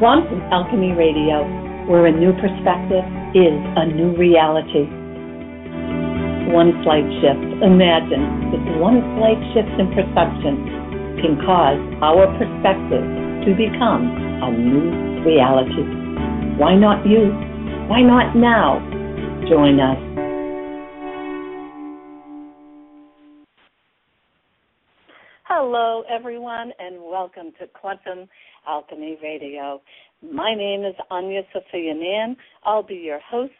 Quantum Alchemy Radio, where a new perspective is a new reality. One slight shift, imagine this one slight shift in perception can cause our perspective to become a new reality. Why not you? Why not now? Join us. Hello, everyone, and welcome to Quantum Alchemy Radio. My name is Anya Sophia. I'll be your host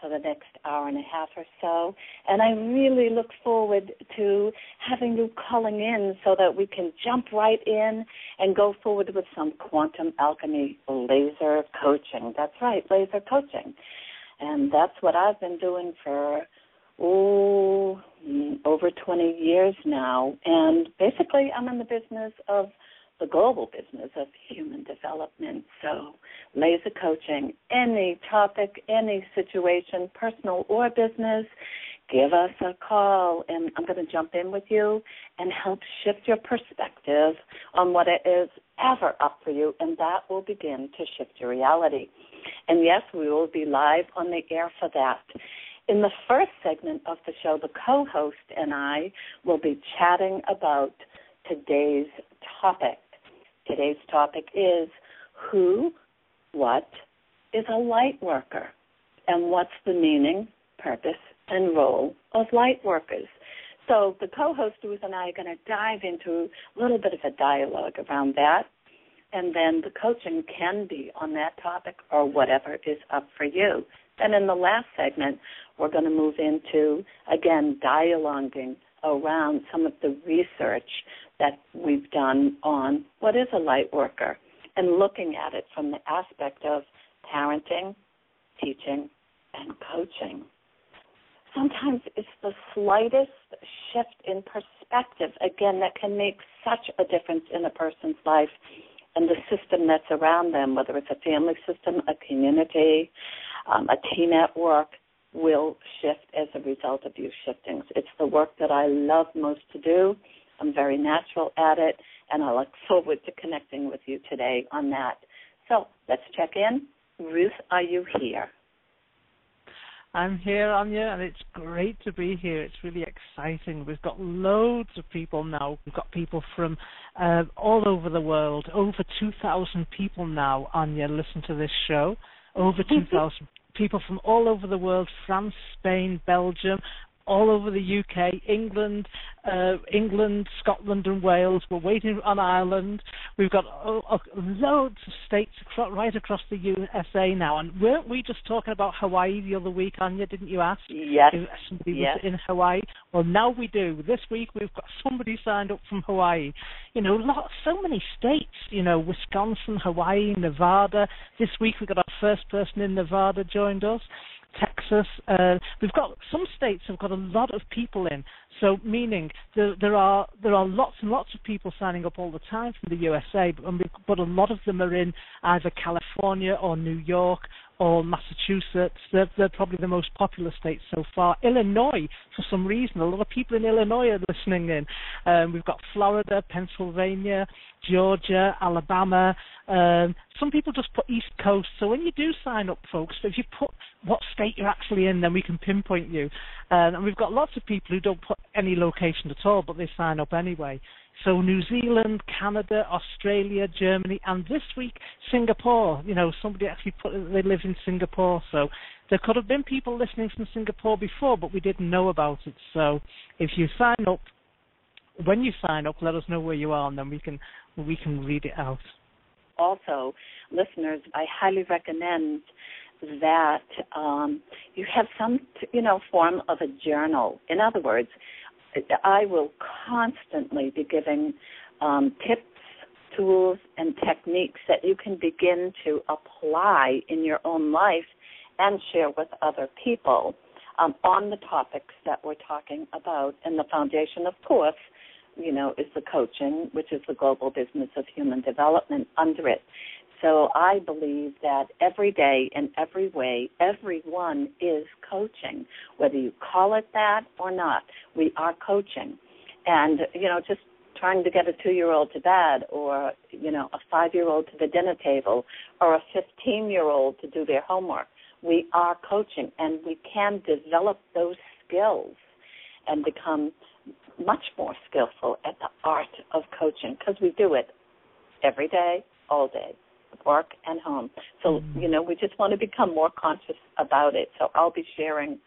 for the next hour and a half or so, and I really look forward to having you calling in so that we can jump right in and go forward with some quantum alchemy laser coaching. That's right, laser coaching. And that's what I've been doing for oh mm, over 20 years now and basically I'm in the business of the global business of human development. So, laser coaching, any topic, any situation, personal or business, give us a call and I'm going to jump in with you and help shift your perspective on what it is ever up for you, and that will begin to shift your reality. And yes, we will be live on the air for that. In the first segment of the show, the co host and I will be chatting about today's topic. Today's topic is who, what is a light worker, and what's the meaning, purpose, and role of light workers. So the co-host Ruth and I are going to dive into a little bit of a dialogue around that, and then the coaching can be on that topic or whatever is up for you. And in the last segment, we're going to move into again dialoguing around some of the research that we've done on what is a light worker and looking at it from the aspect of parenting, teaching, and coaching. Sometimes it's the slightest shift in perspective, again, that can make such a difference in a person's life and the system that's around them, whether it's a family system, a community, um, a team at work, will shift as a result of you shifting. It's the work that I love most to do. I'm very natural at it, and I look forward to connecting with you today on that. So let's check in. Ruth, are you here? I'm here, Anya, and it's great to be here. It's really exciting. We've got loads of people now. We've got people from uh, all over the world. Over 2,000 people now, Anya, listen to this show. Over 2,000 people from all over the world France, Spain, Belgium, all over the UK, England, uh, England, Scotland, and Wales. We're waiting on Ireland. We've got uh, uh, loads of states across, right across the USA now. And weren't we just talking about Hawaii the other week, Anya? Didn't you ask? Yes. If somebody yes. was in Hawaii. Well, now we do. This week we've got somebody signed up from Hawaii. You know, lot, so many states. You know, Wisconsin, Hawaii, Nevada. This week we got our first person in Nevada joined us. Texas. Uh, we've got some states have got a lot of people in, so meaning there, there are there are lots and lots of people signing up all the time from the USA, but, but a lot of them are in either California or New York or Massachusetts. They're, they're, probably the most popular states so far. Illinois, for some reason, a lot of people in Illinois are listening in. Um, we've got Florida, Pennsylvania, Georgia, Alabama. Um, some people just put East Coast. So when you do sign up, folks, if you put what state you're actually in, then we can pinpoint you. Um, and we've got lots of people who don't put any location at all, but they sign up anyway. So New Zealand, Canada, Australia, Germany, and this week Singapore. You know, somebody actually put they live in Singapore, so there could have been people listening from Singapore before, but we didn't know about it. So if you sign up, when you sign up, let us know where you are, and then we can we can read it out. Also, listeners, I highly recommend that um, you have some, you know, form of a journal. In other words, I will constantly be giving um, tips, tools, and techniques that you can begin to apply in your own life and share with other people um, on the topics that we're talking about. And the foundation, of course, you know, is the coaching, which is the global business of human development under it. So I believe that every day in every way, everyone is coaching, whether you call it that or not. We are coaching. And, you know, just trying to get a two year old to bed or you know a five year old to the dinner table or a fifteen year old to do their homework we are coaching and we can develop those skills and become much more skillful at the art of coaching because we do it every day all day work and home so Mm-hmm. you know we just want to become more conscious about it so i'll be sharing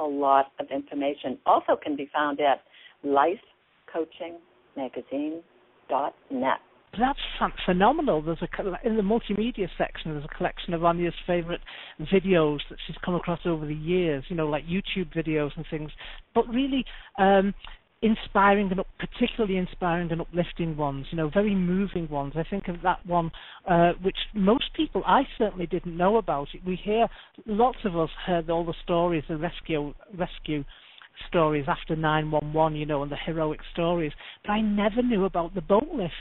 a lot of information also can be found at lifecoachingmagazine.net. That's phenomenal. There's a in the multimedia section. There's a collection of Anya's favorite videos that she's come across over the years. You know, like YouTube videos and things. But really, um, inspiring and up, particularly inspiring and uplifting ones. You know, very moving ones. I think of that one, uh, which most people, I certainly didn't know about. It. We hear lots of us heard all the stories, the rescue rescue stories after 911, you know, and the heroic stories. But I never knew about the boat lift.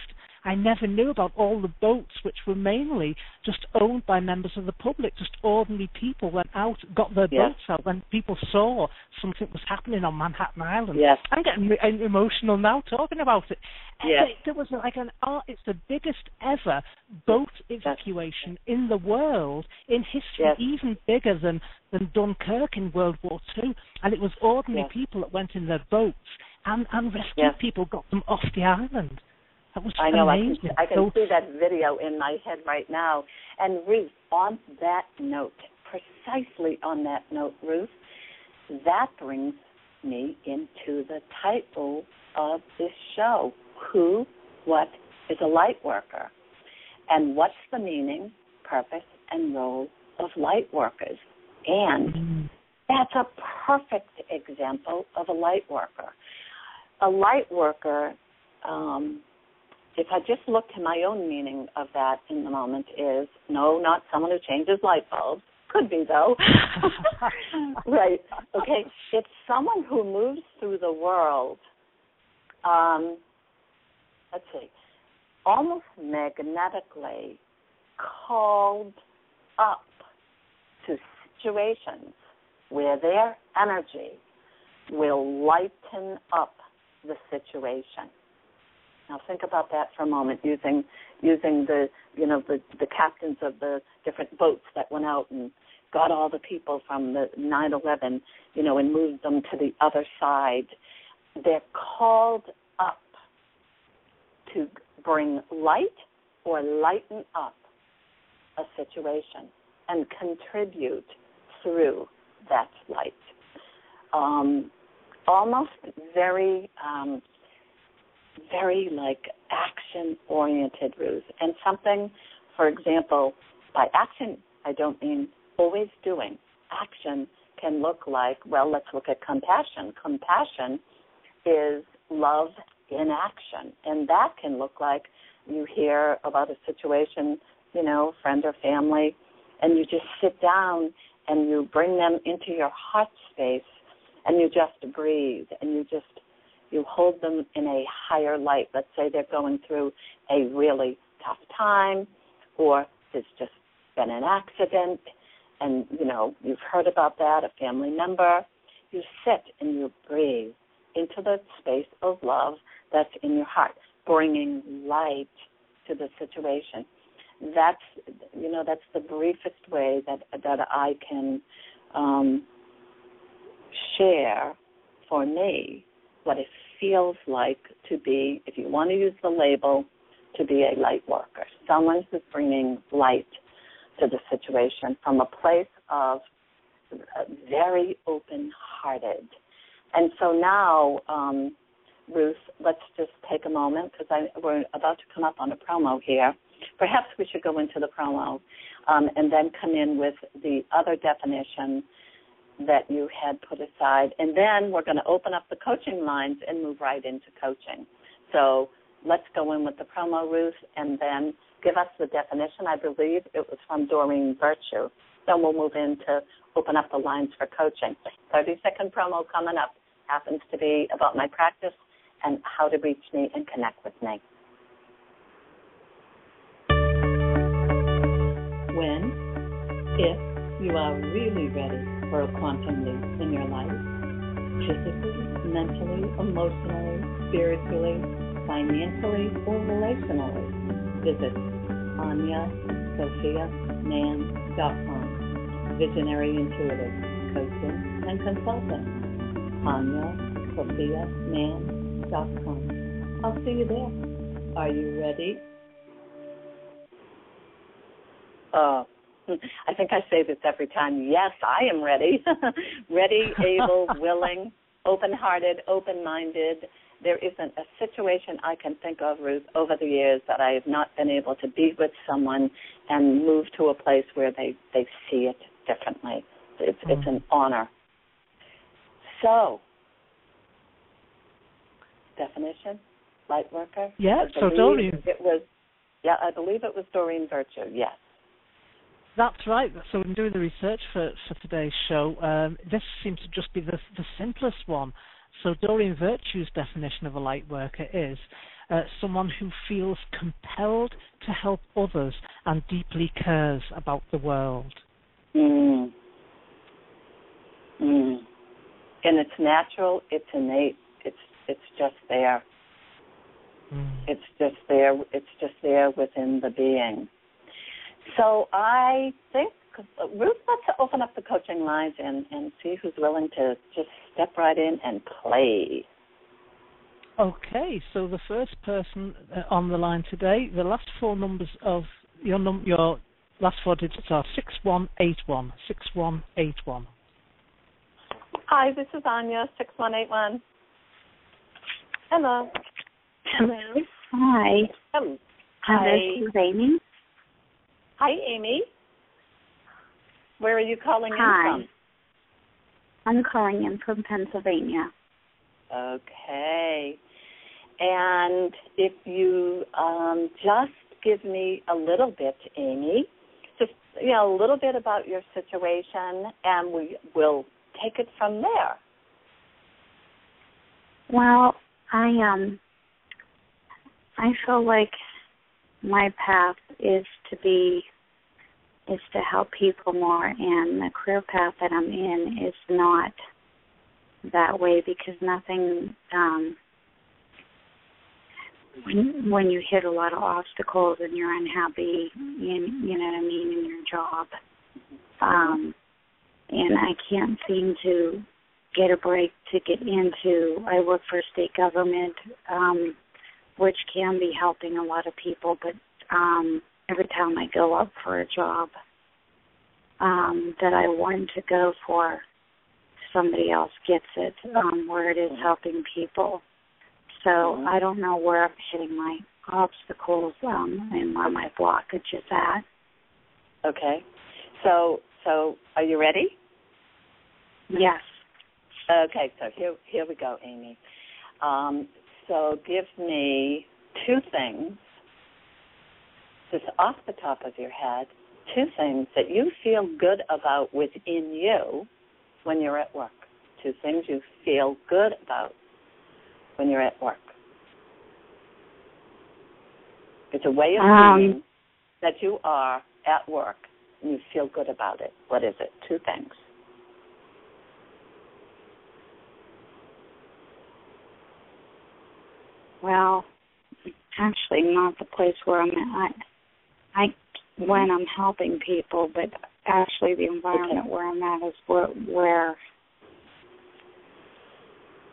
I never knew about all the boats, which were mainly just owned by members of the public. Just ordinary people went out, got their Yes. boats out when people saw something was happening on Manhattan Island. Yes. I'm getting re- emotional now talking about it. Yes. There- was like an art. It's the biggest ever boat evacuation in the world in history, Yes. even bigger than than Dunkirk in World War Two. And it was ordinary Yes. people that went in their boats and and rescued people, got them off the island. That was I know. I can, I can see that video in my head right now. And Ruth, on that note, precisely on that note, Ruth, that brings me into the title of this show: Who, what is a light worker, and what's the meaning, purpose, and role of light workers? And Mm. That's a perfect example of a light worker. A light worker, um, if I just look to my own meaning of that in the moment, is no, not someone who changes light bulbs. Could be though. right. Okay. It's someone who moves through the world. Um, let's see, almost magnetically called up to situations where their energy will lighten up the situation. Now think about that for a moment using using the you know the the captains of the different boats that went out and got all the people from the 9/11 you know and moved them to the other side. They're called up to bring light or lighten up a situation and contribute through that light. Um, almost very, um, very like action oriented, Ruth. And something, for example, by action, I don't mean always doing. Action can look like, well, let's look at compassion. Compassion is love in action. And that can look like you hear about a situation, you know, friend or family, and you just sit down and you bring them into your heart space and you just breathe and you just you hold them in a higher light. Let's say they're going through a really tough time or there's just been an accident and you know you've heard about that a family member you sit and you breathe into the space of love that's in your heart bringing light to the situation that's you know that's the briefest way that that I can um, share for me what it feels like to be, if you want to use the label, to be a light worker, someone who's bringing light to the situation from a place of uh, very open-hearted. And so now, um, Ruth, let's just take a moment because we're about to come up on a promo here. Perhaps we should go into the promo um, and then come in with the other definition that you had put aside. And then we're going to open up the coaching lines and move right into coaching. So let's go in with the promo, Ruth, and then give us the definition. I believe it was from Doreen Virtue. Then we'll move in to open up the lines for coaching. 30 second promo coming up happens to be about my practice and how to reach me and connect with me. When, if you are really ready for a quantum leap in your life, physically, mentally, emotionally, spiritually, financially or relationally, visit AnyaSophiaMann.com. Visionary Intuitive Coaching and Consulting. AnyaSophiaMann.com. I'll see you there. Are you ready? Oh, I think I say this every time. Yes, I am ready. ready, able, willing, open hearted, open minded. There isn't a situation I can think of, Ruth, over the years that I have not been able to be with someone and move to a place where they, they see it differently. It's, mm. it's an honor. So, definition, light worker. Yeah, so Doreen. It was, yeah, I believe it was Doreen Virtue. Yes. That's right. So in doing the research for, for today's show, um, this seems to just be the, the simplest one. So Doreen Virtue's definition of a light worker is uh, someone who feels compelled to help others and deeply cares about the world. Mm. Mm. And it's natural. It's innate. It's it's just there. Mm. It's just there. It's just there within the being. So I think Ruth, let's open up the coaching lines and, and see who's willing to just step right in and play. Okay, so the first person uh, on the line today, the last four numbers of your num- your last four digits are six one eight one six one eight one. Hi, this is Anya six one eight one. Hello. Hello. Hi. Hello. Hi. This is Amy. Hi, Amy. Where are you calling Hi. in from? I'm calling in from Pennsylvania. Okay. And if you um, just give me a little bit, Amy, just you know a little bit about your situation, and we will take it from there. Well, I um, I feel like my path is to be is to help people more and the career path that I'm in is not that way because nothing um when when you hit a lot of obstacles and you're unhappy in you know what I mean in your job um and I can't seem to get a break to get into I work for state government um which can be helping a lot of people, but um, every time I go up for a job um, that I want to go for, somebody else gets it um, where it is helping people. So mm-hmm. I don't know where I'm hitting my obstacles um, and where my blockage is at. Okay. So so are you ready? Yes. Okay, so here here we go, Amy. Um, so give me two things, just off the top of your head, two things that you feel good about within you when you're at work. Two things you feel good about when you're at work. It's a way of um, being that you are at work and you feel good about it. What is it? Two things. Well, actually, not the place where I'm at. I, I when I'm helping people, but actually, the environment okay. where I'm at is where where.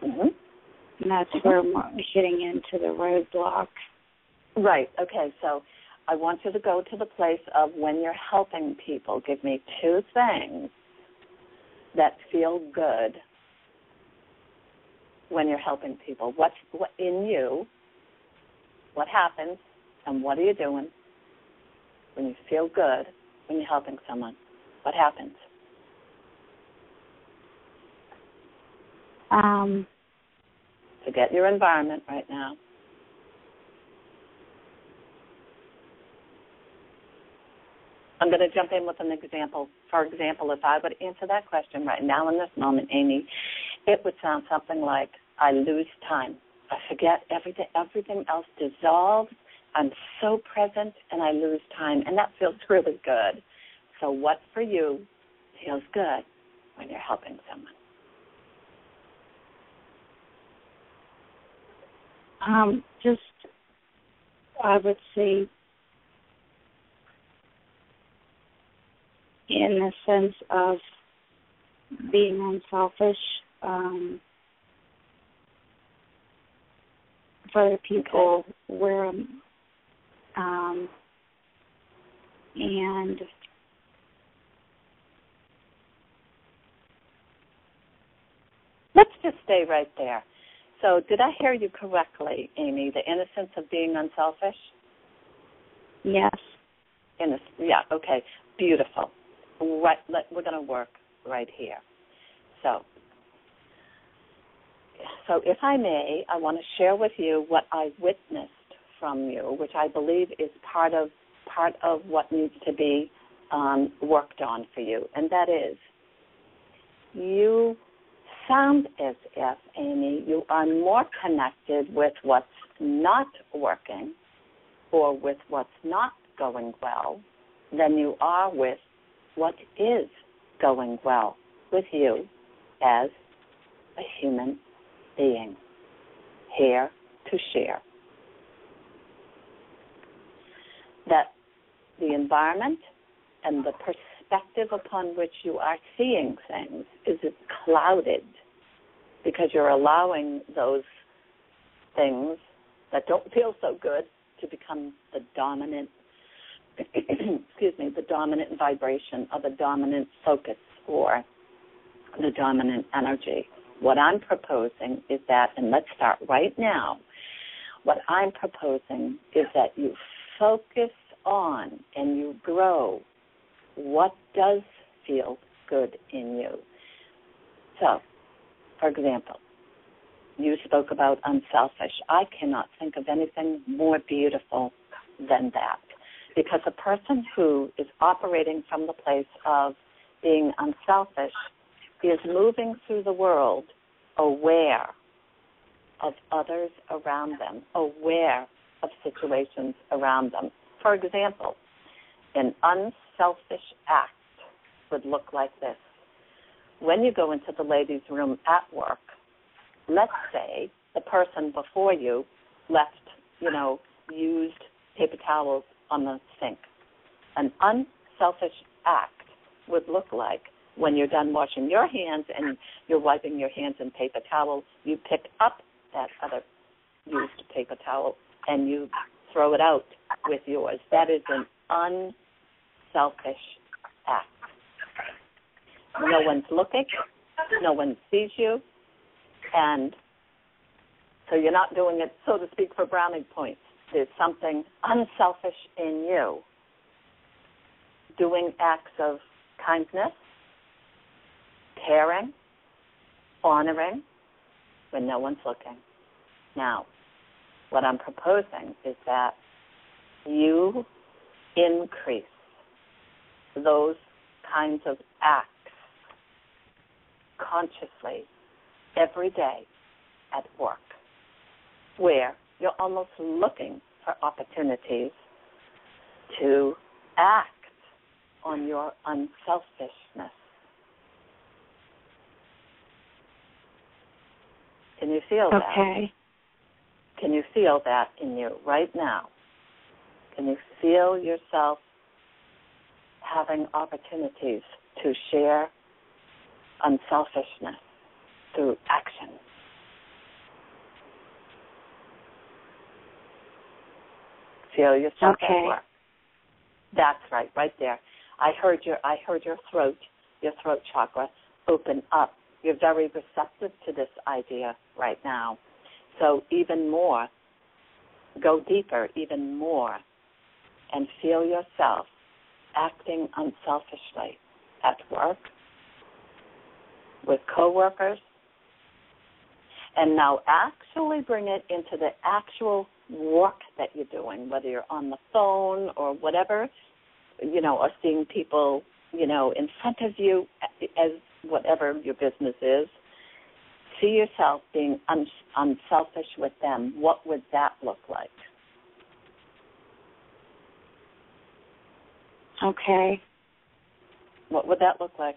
Mm-hmm. that's mm-hmm. where I'm hitting into the roadblock. Right. Okay. So I want you to go to the place of when you're helping people. Give me two things that feel good when you're helping people? What's what in you? What happens, and what are you doing when you feel good when you're helping someone? What happens? Um, Forget your environment right now. I'm going to jump in with an example. For example, if I would answer that question right now in this moment, Amy, it would sound something like, I lose time. I forget everything. Everything else dissolves. I'm so present, and I lose time, and that feels really good. So, what for you feels good when you're helping someone? Um, just, I would say, in the sense of being unselfish um, for the people okay. where um, and let's just stay right there. So, did I hear you correctly, Amy? The innocence of being unselfish. Yes. Innoc- yeah. Okay. Beautiful. Right. Let, we're going to work right here. So, so if I may, I want to share with you what I witnessed from you, which I believe is part of part of what needs to be um, worked on for you, and that is you sound as if, Amy, you are more connected with what's not working or with what's not going well than you are with what is going well with you as a human being here to share. That the environment and the perspective upon which you are seeing things is clouded because you're allowing those things that don't feel so good to become the dominant excuse me the dominant vibration or the dominant focus or the dominant energy what i'm proposing is that and let's start right now what i'm proposing is that you focus on and you grow what does feel good in you. So, for example, you spoke about unselfish. I cannot think of anything more beautiful than that. Because a person who is operating from the place of being unselfish is moving through the world aware of others around them, aware of situations around them. For example, an unselfish act would look like this. When you go into the ladies' room at work, let's say the person before you left, you know, used paper towels on the sink. An unselfish act would look like when you're done washing your hands and you're wiping your hands in paper towel, you pick up that other used paper towel and you throw it out with yours. That is an unselfish act. No one's looking, no one sees you, and so you're not doing it, so to speak, for brownie points. There's something unselfish in you. Doing acts of kindness, caring, honoring when no one's looking. Now, what I'm proposing is that you increase those kinds of acts consciously every day at work, where you're almost looking for opportunities to act on your unselfishness. Can you feel that? Okay. Can you feel that in you right now? Can you feel yourself having opportunities to share unselfishness through action? Feel yourself okay. at work. That's right, right there. I heard your I heard your throat, your throat chakra open up. You're very receptive to this idea right now. So even more, go deeper even more and feel yourself acting unselfishly at work, with coworkers, and now actually bring it into the actual work that you're doing, whether you're on the phone or whatever, you know, or seeing people, you know, in front of you as whatever your business is. See yourself being un- unselfish with them. What would that look like? Okay. What would that look like?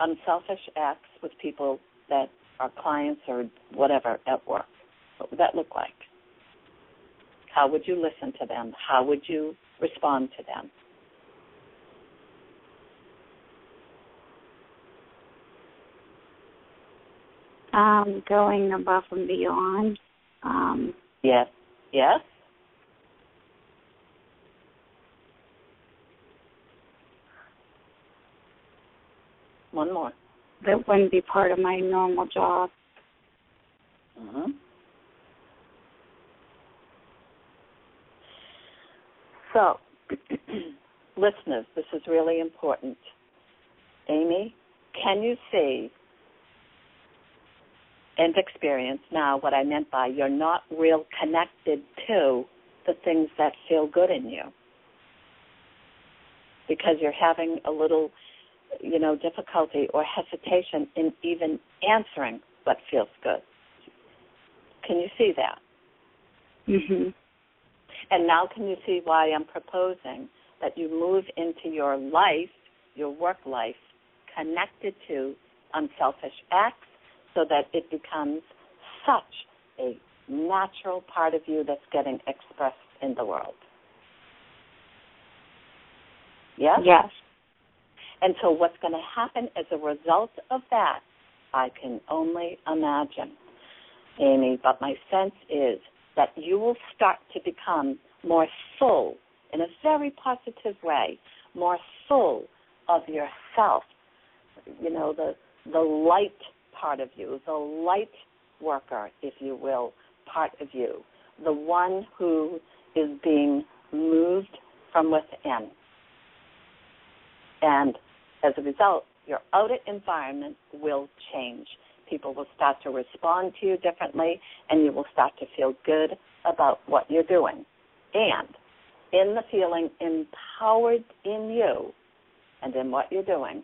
unselfish acts with people that are clients or whatever at work? What would that look like? How would you listen to them? How would you respond to them? Um, going above and beyond. Um, yes. Yes. One more. That wouldn't be part of my normal job. Mm-hmm. So, listeners, this is really important. Amy, can you see and experience now what I meant by you're not real connected to the things that feel good in you? Because you're having a little, you know, difficulty or hesitation in even answering what feels good. Can you see that? Mhm. And now can you see why I'm proposing that you move into your life, your work life, connected to unselfish acts so that it becomes such a natural part of you that's getting expressed in the world. Yes? Yes. And so what's going to happen as a result of that, I can only imagine, Amy, but my sense is that you will start to become more full in a very positive way, more full of yourself. You know, the the light part of you, the light worker, if you will, part of you, the one who is being moved from within. And as a result, your outer environment will change. People will start to respond to you differently, and you will start to feel good about what you're doing. And in the feeling empowered in you and in what you're doing,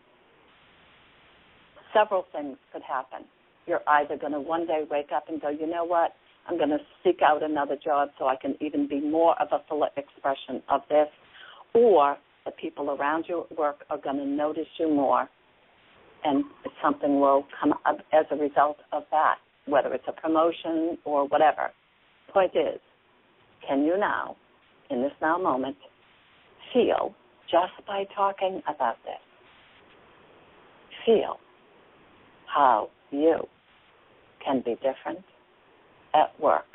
several things could happen. You're either going to one day wake up and go, you know what, I'm going to seek out another job so I can even be more of a full expression of this, or the people around you at work are going to notice you more, and something will come up as a result of that, whether it's a promotion or whatever. Point is, can you now, in this now moment, feel just by talking about this? Feel how you can be different at work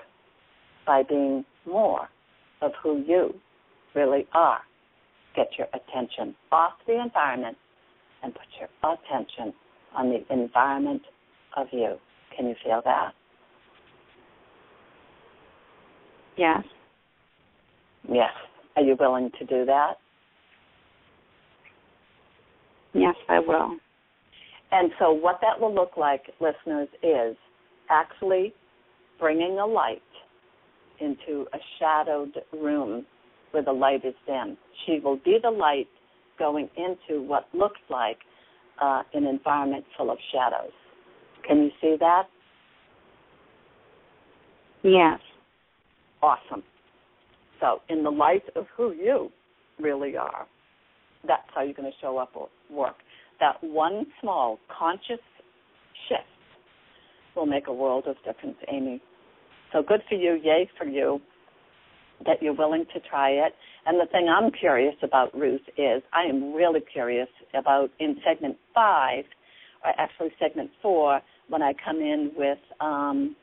by being more of who you really are. Get your attention off the environment and put your attention on the environment of you. Can you feel that? Yes. Yes. Are you willing to do that? Yes, I will. And so, what that will look like, listeners, is actually bringing a light into a shadowed room where the light is dim. She will be the light going into what looks like uh, an environment full of shadows. Can you see that? Yes. Awesome. So, in the light of who you really are, that's how you're going to show up at work. That one small conscious shift will make a world of difference, Amy. So good for you, yay for you that you're willing to try it. And the thing I'm curious about, Ruth, is I am really curious about in segment five, or actually segment four, when I come in with um,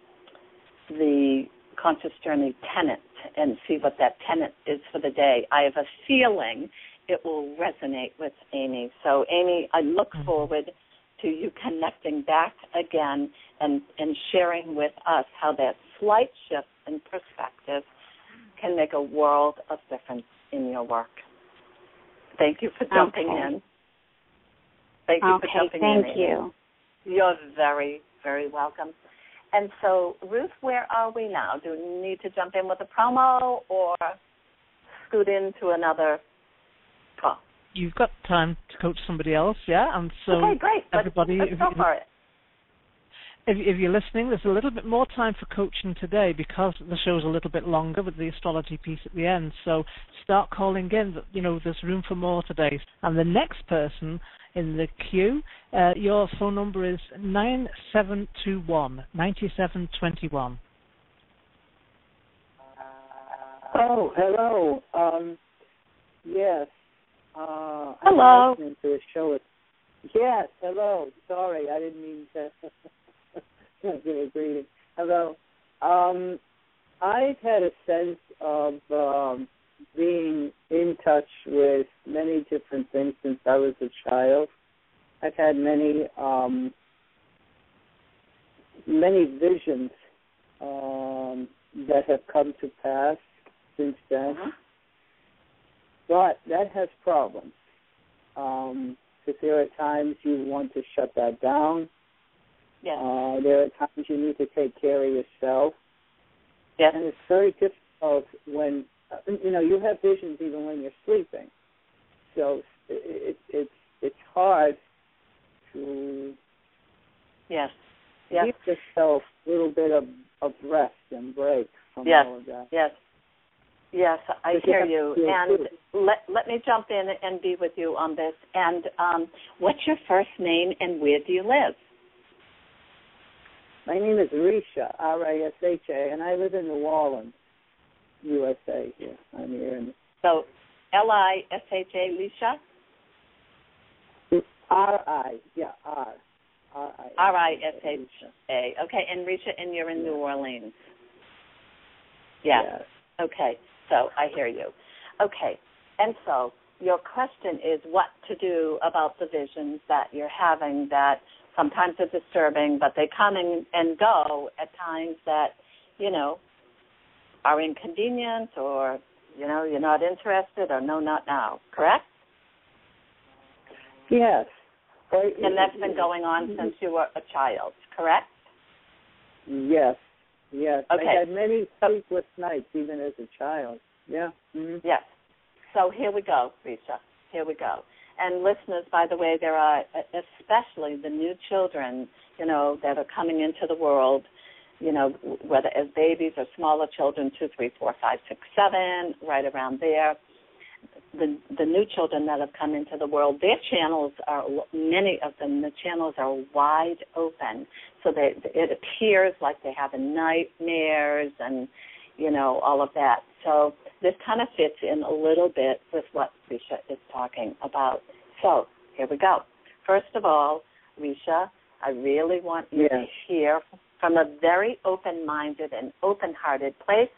the conscious journey tenant and see what that tenant is for the day. I have a feeling it will resonate with Amy. So, Amy, I look mm-hmm. forward to you connecting back again and, and sharing with us how that slight shift in perspective can make a world of difference in your work. Thank you for jumping okay. in. Thank you okay, for jumping thank in. Thank you. You're very, very welcome. And so, Ruth, where are we now? Do we need to jump in with a promo or scoot into another call? You've got time to coach somebody else, yeah? And so okay, great. everybody, let's, let's go for it. If, if you're listening, there's a little bit more time for coaching today because the show's a little bit longer with the astrology piece at the end. So start calling in. You know, there's room for more today. And the next person in the queue Uh, your phone number is 9721 9721. Oh, hello. Um, yes. Uh, hello. I'm listening to a show. Yes, hello. Sorry, I didn't mean to give a greeting. Hello. Um, I've had a sense of um, being in touch with many different things since I was a child. I've had many um, many visions um, that have come to pass since then. Uh-huh. But that has problems. Um, because there are times you want to shut that down. Yes. Uh, there are times you need to take care of yourself. Yes. And it's very difficult when, you know, you have visions even when you're sleeping. So it, it, it's it's hard to Yes. Yes. give yourself a little bit of, of rest and break from Yes. all of that. Yes. Yes, I hear you. And let let me jump in and be with you on this. And um, what's your first name and where do you live? My name is Risha, R I S H A, and I live in New Orleans, USA. Here, I'm here in So L I S H A Lisha? R I, yeah, R. R I R I S H A. Okay, and Risha and you're in New Orleans. Yeah. Yes. Okay, so I hear you. Okay, and so your question is what to do about the visions that you're having that sometimes are disturbing, but they come and, and go at times that, you know, are inconvenient or, you know, you're not interested or no, not now, correct? Yes. And that's been going on since you were a child, correct? Yes. Yes. Okay. I had many sleepless nights even as a child. Yeah. Mm-hmm. Yes. So here we go, Risha. Here we go. And listeners, by the way, there are especially the new children, you know, that are coming into the world, you know, whether as babies or smaller children, two, three, four, five, six, seven, right around there. The the new children that have come into the world, their channels are many of them. The channels are wide open, so they it appears like they have nightmares and you know all of that. So this kind of fits in a little bit with what Risha is talking about. So here we go. First of all, Risha, I really want you to hear from a very open-minded and open-hearted place.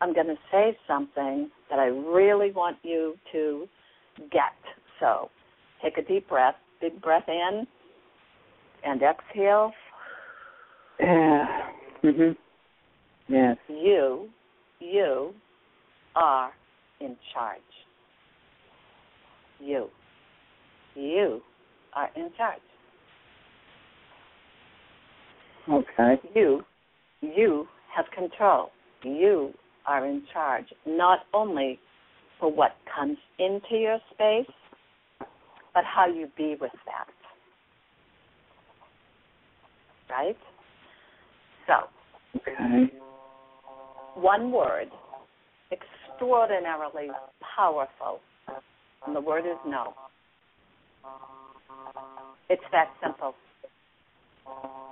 I'm going to say something that I really want you to get. So take a deep breath, big breath in, and exhale. Yeah. Mhm. Yes. You, you are in charge. You, you are in charge. Okay. You, you have control. You are in charge, not only for what comes into your space, but how you be with that. Right? So, Okay. One word, extraordinarily powerful, and the word is no. It's that simple.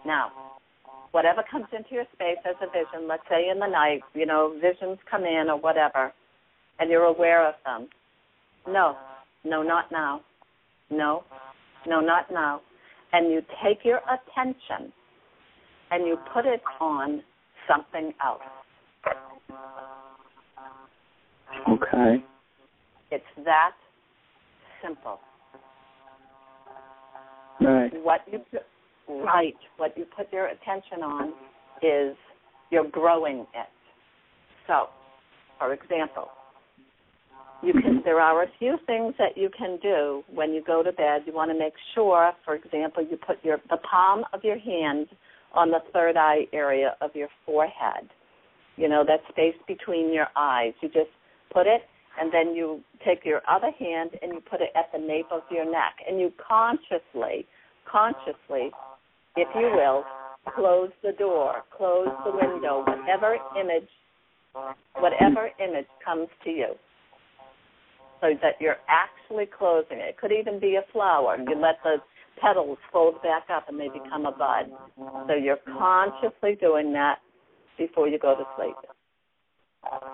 Now, whatever comes into your space as a vision, let's say in the night, you know, visions come in or whatever, and you're aware of them. No, no, not now. No, no, not now. And you take your attention and you put it on something else. Okay. It's that simple. Right. What you right, what you put your attention on is you're growing it. So, for example, you can mm-hmm. there are a few things that you can do when you go to bed. You want to make sure, for example, you put your the palm of your hand on the third eye area of your forehead. You know, that space between your eyes. You just put it and then you take your other hand and you put it at the nape of your neck and you consciously consciously if you will close the door close the window whatever image whatever image comes to you so that you're actually closing it it could even be a flower you let the petals fold back up and they become a bud. So you're consciously doing that before you go to sleep.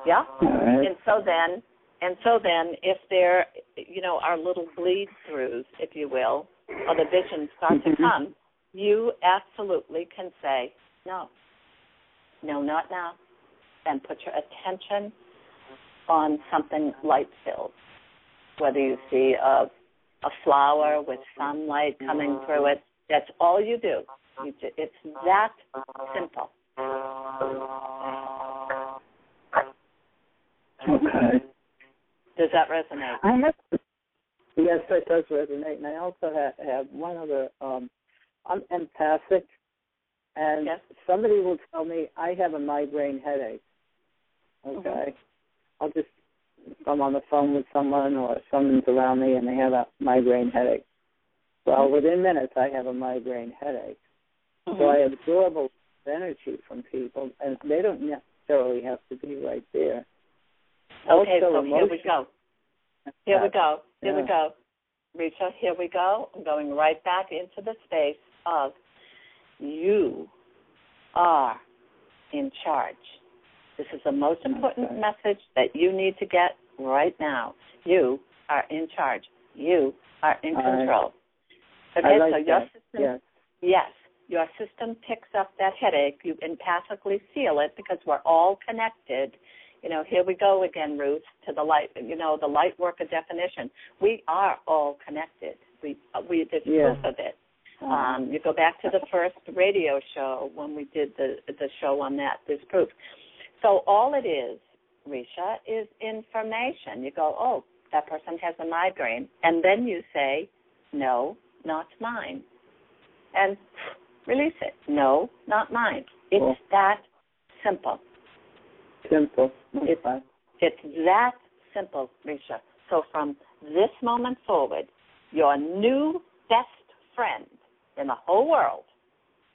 Yeah? Right. And so then and so then if there you know are little bleed throughs, if you will, or the visions start to Mhm. come, you absolutely can say, No. No, not now. And put your attention on something light filled. Whether you see a a flower with sunlight coming through it, that's all you do. You ju- it's that simple. Okay. Does that resonate? I have. Yes, it does resonate, and I also have, have one other. Um, I'm empathic, and Yes. somebody will tell me I have a migraine headache. Mm-hmm. Okay, I'll just if I'm on the phone with someone or someone's around me and they have a migraine headache. Well, Mm-hmm. within minutes, I have a migraine headache. So I absorb a lot of energy from people, and they don't necessarily have to be right there. Okay, so here we go. Here we go. Here we go. Risha, here we go. I'm going right back into the space of you are in charge. This is the most important Okay. message that you need to get right now. You are in charge. You are in All control. Okay, like so your system Yes. Yes, your system picks up that headache. You empathically feel it because we're all connected. You know, here we go again, Ruth, to the light. You know, the light worker definition. We are all connected. We we there's Yeah. proof of it. Um, you go back to the first radio show when we did the the show on that. There's proof. So all it is, Risha, is information. You go, oh, that person has a migraine, and then you say, no, not mine and release it. No, not mine. It's Cool. that simple. Simple. It's- Okay. It's that simple, Risha. So from this moment forward, your new best friend in the whole world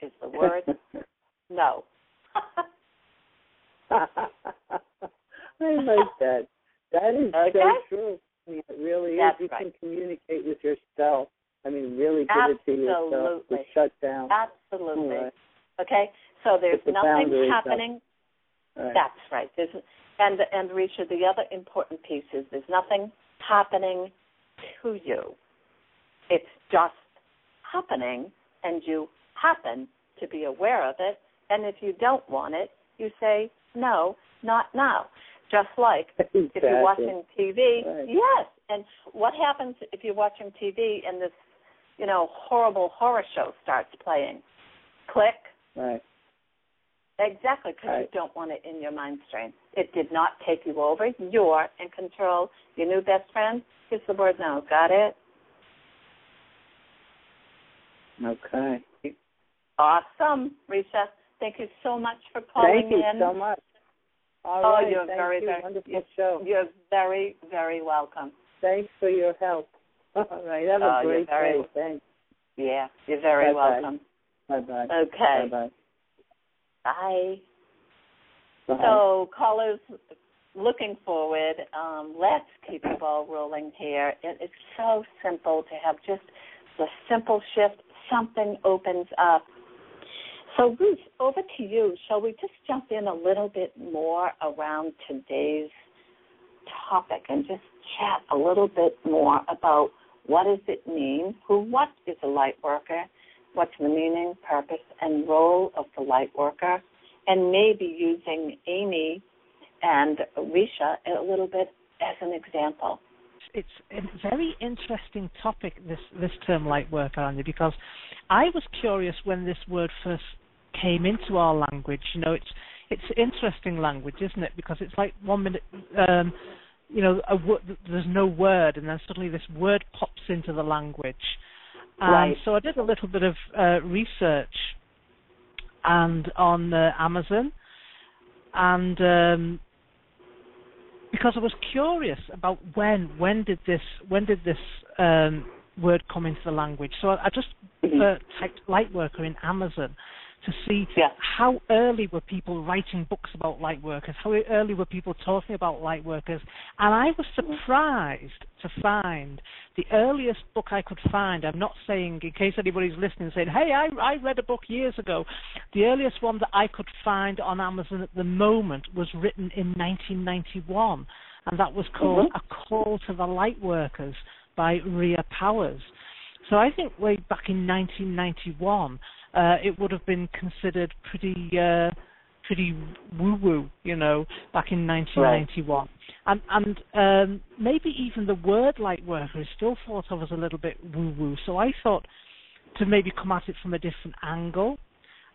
is the word no. I like that. That is Okay. so true. I mean, it really That's is. You right. can communicate with yourself. I mean, really give it to yourself. Absolutely. To shut down. Absolutely. Right. Okay? So there's the nothing happening. up. Right. That's right. There's, and and Risha, the other important piece is there's nothing happening to you. It's just happening, and you happen to be aware of it. And if you don't want it, you say no, not now. Just like if you're watching TV, Right. yes. And what happens if you're watching TV and this, you know, horrible horror show starts playing? Click. Right. Exactly, because Right. you don't want it in your mind stream. It did not take you over. You're in control. Your new best friend is the word now. Got it? Okay. Awesome, Risha. Thank you so much for calling in. Thank you in. so much. All Oh, right. you're Thank very, you. very- wonderful you're- show. You're very, very welcome. Thanks for your help. All right. Have Oh, a you're great very- day. Thanks. Yeah, you're very Bye-bye. welcome. Bye bye. Okay. Bye Bye. Bye. So, callers looking forward, um, let's keep the ball rolling here. It, it's so simple to have just the simple shift. Something opens up. So, Ruth, over to you. Shall we just jump in a little bit more around today's topic and just chat a little bit more about what does it mean? Who, what is a light worker? What's the meaning, purpose, and role of the light worker? And maybe using Amy and Risha a little bit as an example. it's a very interesting topic this this term light worker Andy because I was curious when this word first came into our language you know it's it's interesting language isn't it because it's like one minute um you know there's no word and then suddenly this word pops into the language and Right. so I did a little bit of uh, research and on uh, Amazon and um because I was curious about when when did this when did this um, word come into the language. So I, I just uh, typed light worker in Amazon to see yeah. how early were people writing books about light workers, how early were people talking about light workers, and I was surprised to find the earliest book I could find. I'm not saying, in case anybody's listening, saying, "Hey, I, I read a book years ago." The earliest one that I could find on Amazon at the moment was written in 1991, and that was called mm-hmm. "A Call to the Light Workers" by Rhea Powers. So I think way back in 1991, uh, it would have been considered pretty uh, pretty woo woo, you know, back in 1991. Right. And and um, maybe even the word light worker is still thought of as a little bit woo woo. So I thought to maybe come at it from a different angle.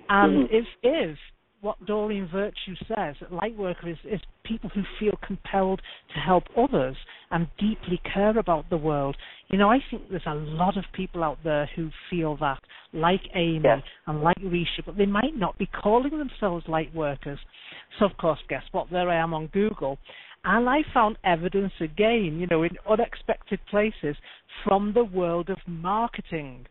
And mm-hmm. if if what Doreen Virtue says, that light worker is, is people who feel compelled to help others and deeply care about the world. You know, I think there's a lot of people out there who feel that, like Amy yes. and like Risha, but they might not be calling themselves light workers. So, of course, guess what? There I am on Google. And I found evidence again, you know, in unexpected places from the world of marketing.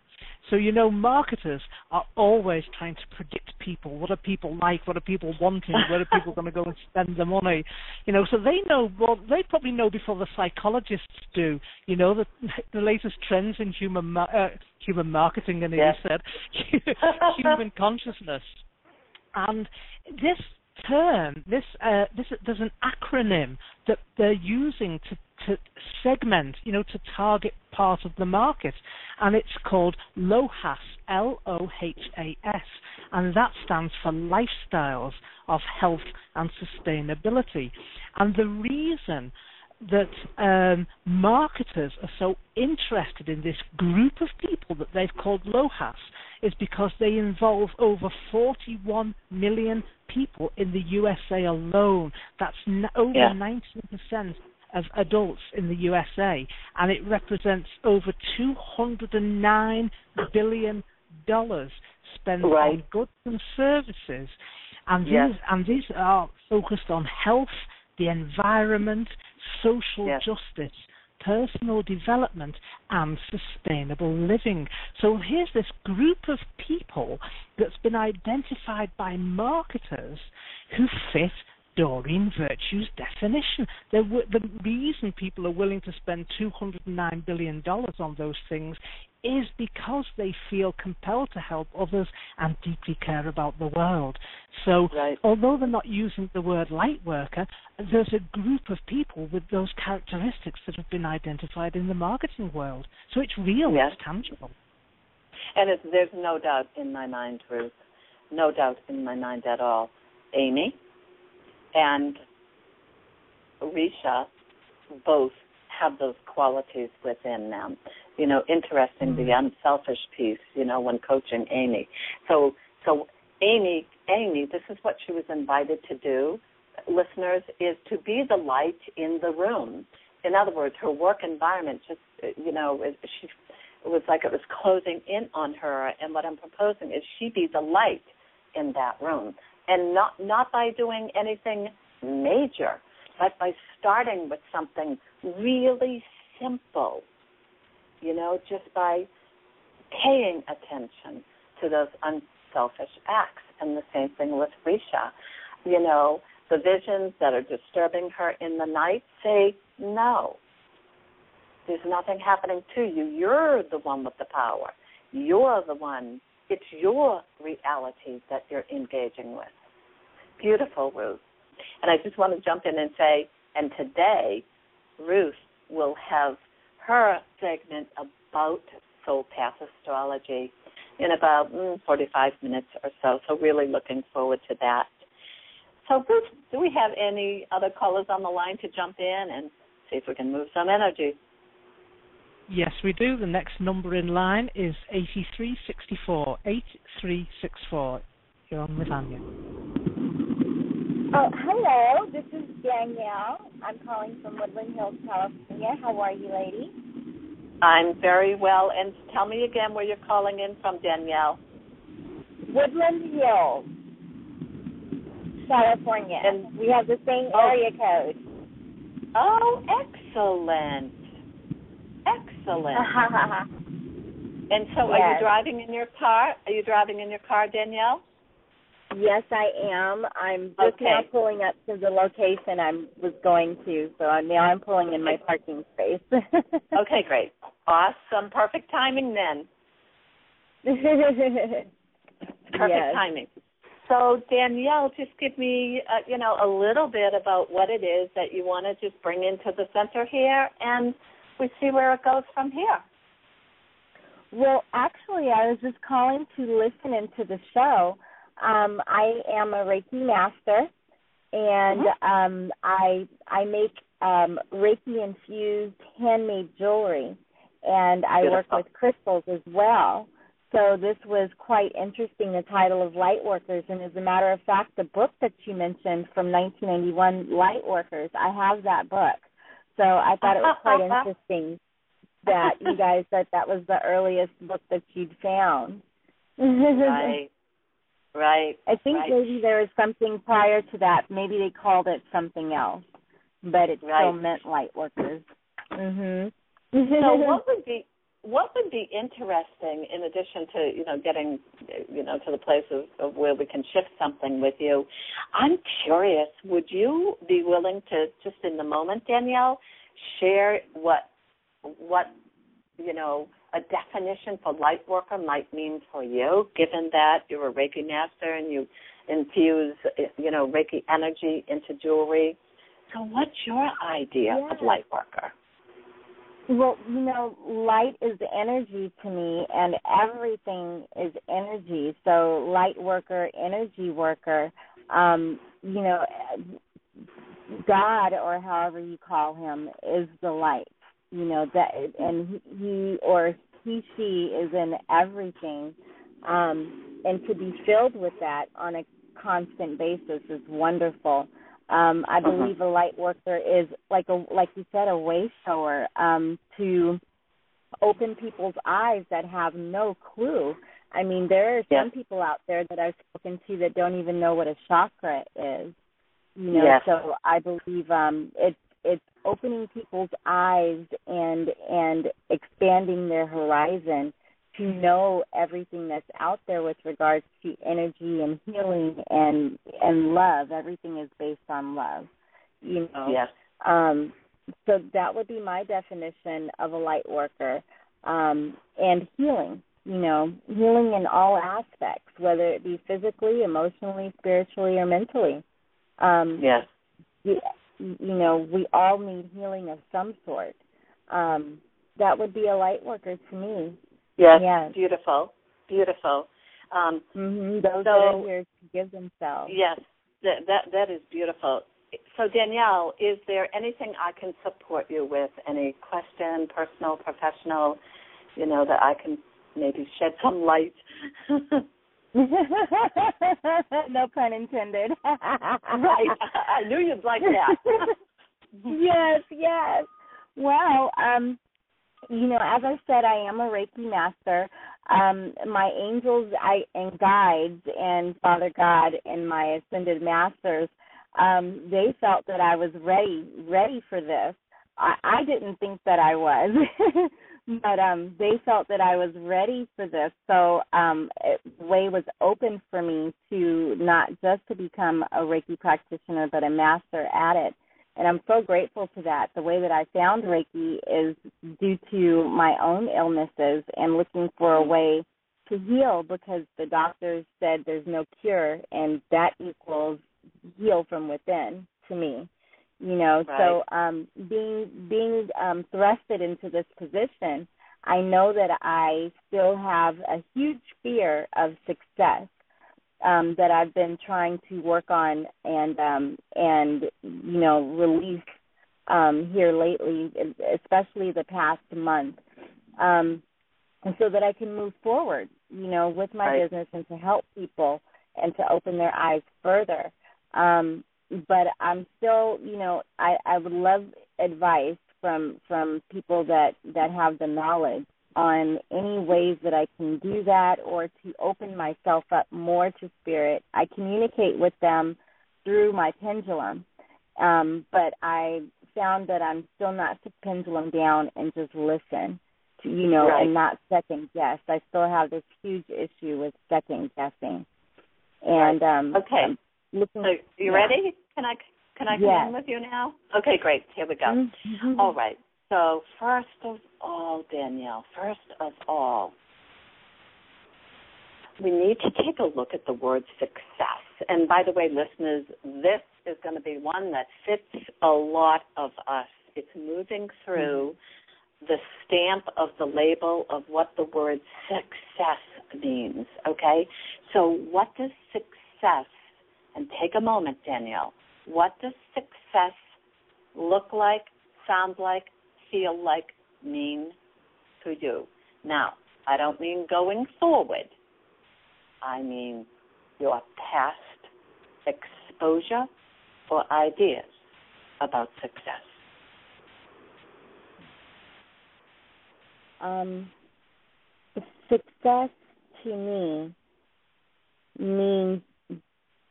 So, you know, marketers are always trying to predict people. What are people like? What are people wanting? Where are people going to go and spend their money? You know, so they know, well, they probably know before the psychologists do, you know, the, the latest trends in human, uh, human marketing, and yes. he said, human consciousness. And this term, this, uh, this, there's an acronym that they're using to to segment, you know, to target part of the market. And it's called LOHAS, L O H A S. And that stands for Lifestyles of Health and Sustainability. And the reason that um, marketers are so interested in this group of people that they've called LOHAS is because they involve over 41 million people in the USA alone. That's n- over yeah. 19% of adults in the USA, and it represents over 209 billion dollars spent right. on goods and services, and yes. these and these are focused on health, the environment, social yes. justice, personal development, and sustainable living. So here's this group of people that's been identified by marketers who fit Doreen Virtue's definition. W- the reason people are willing to spend $209 billion on those things is because they feel compelled to help others and deeply care about the world. So, right. although they're not using the word light worker, there's a group of people with those characteristics that have been identified in the marketing world. So it's real, yes. it's tangible. And it's, there's no doubt in my mind, Ruth, no doubt in my mind at all. Amy, and Risha both have those qualities within them. You know, interesting the Mm-hmm. unselfish piece. You know, when coaching Amy. So, so Amy, Amy, this is what she was invited to do. Listeners, is to be the light in the room. In other words, her work environment just, you know, she it was like it was closing in on her. And what I'm proposing is she be the light in that room and not not by doing anything major, but by starting with something really simple. You know, just by paying attention to those unselfish acts. And the same thing with Risha. You know, the visions that are disturbing her in the night, say no. There's nothing happening to you. You're the one with the power. You're the one. It's your reality that you're engaging with. Beautiful, Ruth. And I just want to jump in and say, and today, Ruth will have her segment about soul path astrology in about mm, 45 minutes or so. So, really looking forward to that. So, Ruth, do we have any other callers on the line to jump in and see if we can move some energy? Yes, we do. The next number in line is 8364. 8364. You're on with Anya. Oh, hello. This is Danielle. I'm calling from Woodland Hills, California. How are you, lady? I'm very well. And tell me again where you're calling in from, Danielle. Woodland Hills, California. And we have the same oh. area code. Oh, excellent. Excellent. and so, yes. are you driving in your car? Are you driving in your car, Danielle? Yes, I am. I'm just Okay. now pulling up to the location I was going to, so I'm- now I'm pulling in my parking space. Okay, great. Awesome. Perfect timing then. Perfect yes. timing. So Danielle, just give me, uh, you know, a little bit about what it is that you want to just bring into the center here, and we see where it goes from here. Well, actually, I was just calling to listen into the show. Um, I am a Reiki master, and um, I I make um, Reiki infused handmade jewelry, and I work with crystals as well. So this was quite interesting. The title of Light Workers, and as a matter of fact, the book that you mentioned from 1991, Light Workers, I have that book. So I thought it was quite interesting that you guys said that was the earliest book that you'd found. Right. Right. I think right. maybe there was something prior to that. Maybe they called it something else, but it still meant light workers. Mhm. so what would be what would be interesting in addition to you know getting you know to the place of, of where we can shift something with you i'm curious would you be willing to just in the moment danielle share what what you know a definition for light worker might mean for you given that you're a reiki master and you infuse you know reiki energy into jewelry so what's your idea of light worker Well, you know, light is energy to me, and everything is energy. So, light worker, energy worker, um, you know, God or however you call him is the light. You know that, and he, or he, she is in everything, um, and to be filled with that on a constant basis is wonderful. Um, I Uh-huh. believe a light worker is like a like you said, a way shower um, to open people's eyes that have no clue. I mean, there are some Yes. people out there that I've spoken to that don't even know what a chakra is. You know, Yes. so I believe um it's it's opening people's eyes and and expanding their horizon to know everything that's out there with regards to energy and healing and and love. Everything is based on love. You know. yes Um, so that would be my definition of a light worker. Um, and healing, you know, healing in all aspects, whether it be physically, emotionally, spiritually, or mentally. Um, yes you know, we all need healing of some sort. Um, that would be a light worker to me. Yes, Yes. beautiful, beautiful. Um, hmm Those that are here to give themselves. yes, that that that is beautiful. So Danielle, is there anything I can support you with? Any question, personal, professional? You know that I can maybe shed some light. no pun intended. right, I knew you'd like that. yes, yes. Well, um, you know, as I said, I am a Reiki master. Um, my angels I and guides and Father God and my ascended masters, um, they felt that I was ready ready for this. I, I didn't think that I was. But um they felt that I was ready for this. So um it, way was open for me to not just to become a Reiki practitioner but a master at it and I'm so grateful to that. The way that I found Reiki is due to my own illnesses and looking for a way to heal because the doctors said there's no cure and that equals heal from within to me. You know, so um being being um thrusted into this position, I know that I still have a huge fear of success um, that I've been trying to work on and um, and you know release um, here lately, especially the past month, um, and so that I can move forward, you know, with my Right. business and to help people and to open their eyes further. Um, but I'm still, you know, I, I would love advice from from people that that have the knowledge on any ways that I can do that or to open myself up more to spirit. I communicate with them through my pendulum, um, but I found that I'm still not to pendulum down and just listen, to, you know, Right. and not second guess. I still have this huge issue with second guessing. And um Okay. Looking So you yeah. ready? Can I can I come Yes. in with you now? Okay, great. Here we go. Mhm. All right. So first of all, Danielle, first of all, we need to take a look at the word success. And by the way, listeners, this is going to be one that fits a lot of us. It's moving through the stamp of the label of what the word success means, okay? So what does success, and take a moment, Danielle, what does success look like, sound like, feel like, mean to you? Now, I don't mean going forward. I mean your past exposure or ideas about success. Um, success to me means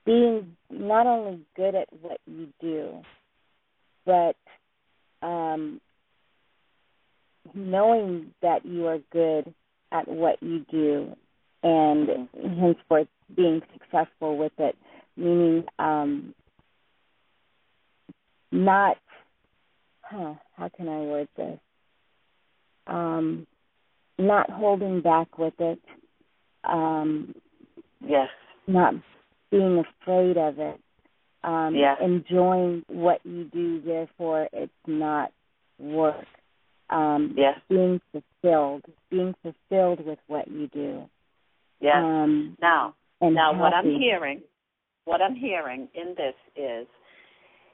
being not only good at what you do, but um, knowing that you are good at what you do, and henceforth being successful with it. Meaning, um, not. Huh, how can I word this? um, not holding back with it, um, Yes. not being afraid of it, um, Yeah. enjoying what you do, therefore it's not work. Um, Yes. Being fulfilled, being fulfilled with what you do. Yes. Um, now, and now what I'm hearing, what I'm hearing in this is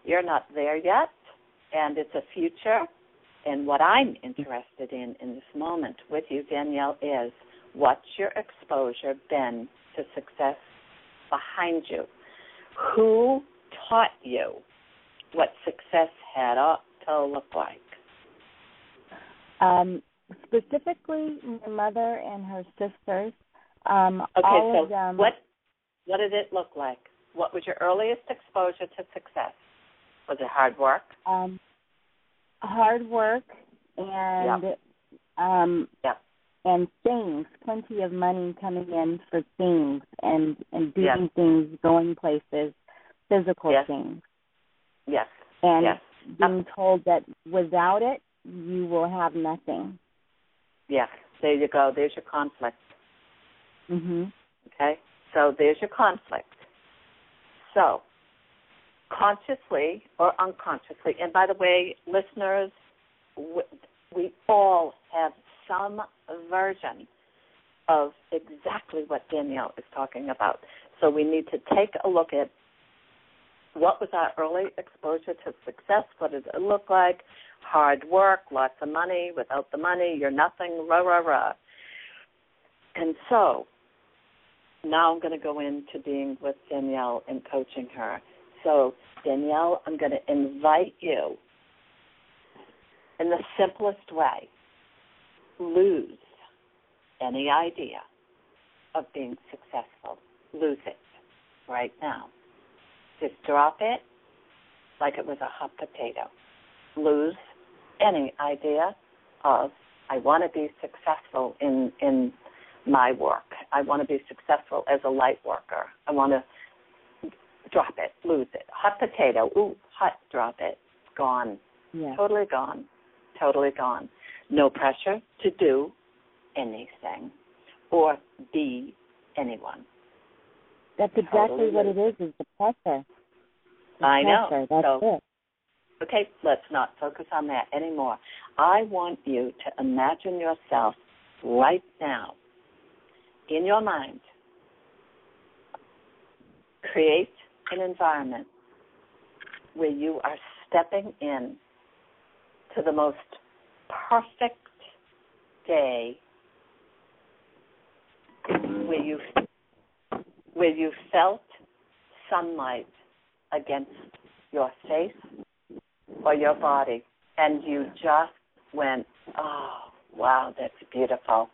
you're not there yet and it's a future and what I'm interested in in this moment with you Danielle is what's your exposure been to success behind you? Who taught you what success had ought to look like? Um, specifically, my mother and her sisters. Um, Okay, so them. what what did it look like? What was your earliest exposure to success? Was it hard work? um, hard work and um Yep. And things, plenty of money coming in for things and and doing Yes. things, going places, physical Yes. things, Yes. and Yes. being told that without it you will have nothing. Yes. There you go. There's your conflict. Mhm. Okay? So there's your conflict. So, consciously or unconsciously, and by the way, listeners, we all have some version of exactly what Danielle is talking about. So we need to take a look at what was our early exposure to success? What did it look like? Hard work, lots of money. Without the money, you're nothing. Rah rah rah. And so now I'm going to go into being with Danielle and coaching her. So Danielle, I'm going to invite you in the simplest way. Lose any idea of being successful. Lose it right now. Just drop it like it was a hot potato. Lose any idea of I want to be successful in in my work. I want to be successful as a light worker. I want to drop it, lose it. Hot potato, ooh, hot, drop it. Gone. Yeah. Totally gone. Totally gone. No pressure to do anything or be anyone. That's exactly Totally what it is, is the pressure. The I know. That's So- it. Okay, let's not focus on that anymore. I want you to imagine yourself right now in your mind. Create an environment where you are stepping in to the most perfect day where you where you felt sunlight against your face or your body and you just went, Oh, wow, that's beautiful.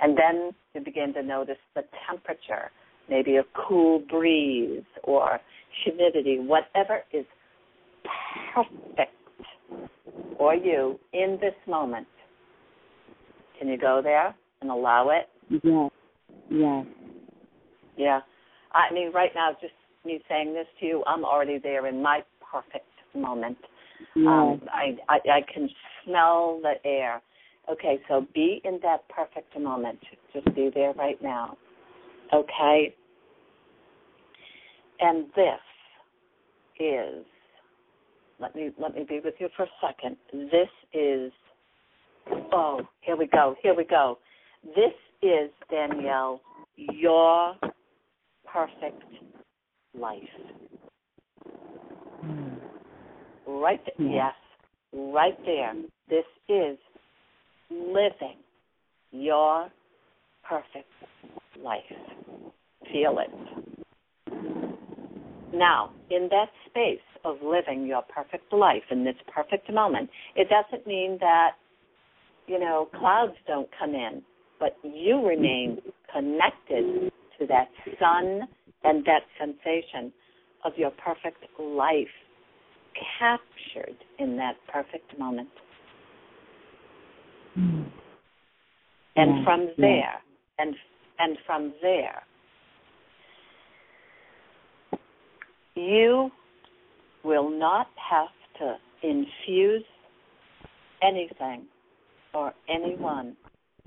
And then you begin to notice the temperature, maybe a cool breeze or humidity, whatever is perfect for you in this moment. Can you go there and allow it? Yes. Yes. Yeah. I mean, right now, just me saying this to you, I'm already there in my perfect moment. Yes. Um, I, I I can smell the air. Okay, so be in that perfect moment. Just be there right now. Okay. And this is let me let me be with you for a second. This is oh, here we go. Here we go. This is Danielle your perfect life. Hmm. Right there. Hmm. Yes. Right there. This is living your perfect life. Feel it. Now, in that space of living your perfect life in this perfect moment, it doesn't mean that, you know, clouds don't come in, but you remain connected to that sun and that sensation of your perfect life captured in that perfect moment. Mm. And Yeah, from there, and and from there, you will not have to infuse anything or anyone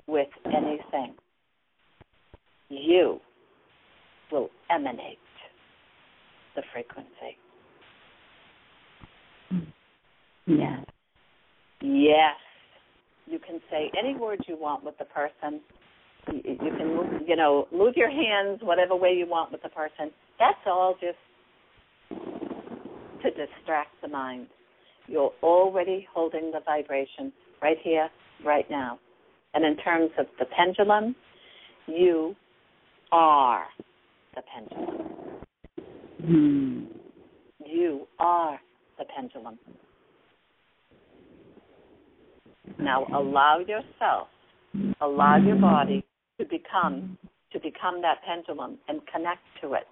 with anything. You will emanate the frequency. Yes. Yes. You can say any words you want with the person. You you can move, you know, move your hands whatever way you want with the person. That's all just to distract the mind. You're already holding the vibration right here, right now. And in terms of the pendulum, you are the pendulum. Hmm. You are the pendulum. Now allow yourself, allow your body to become to become that pendulum and connect to it.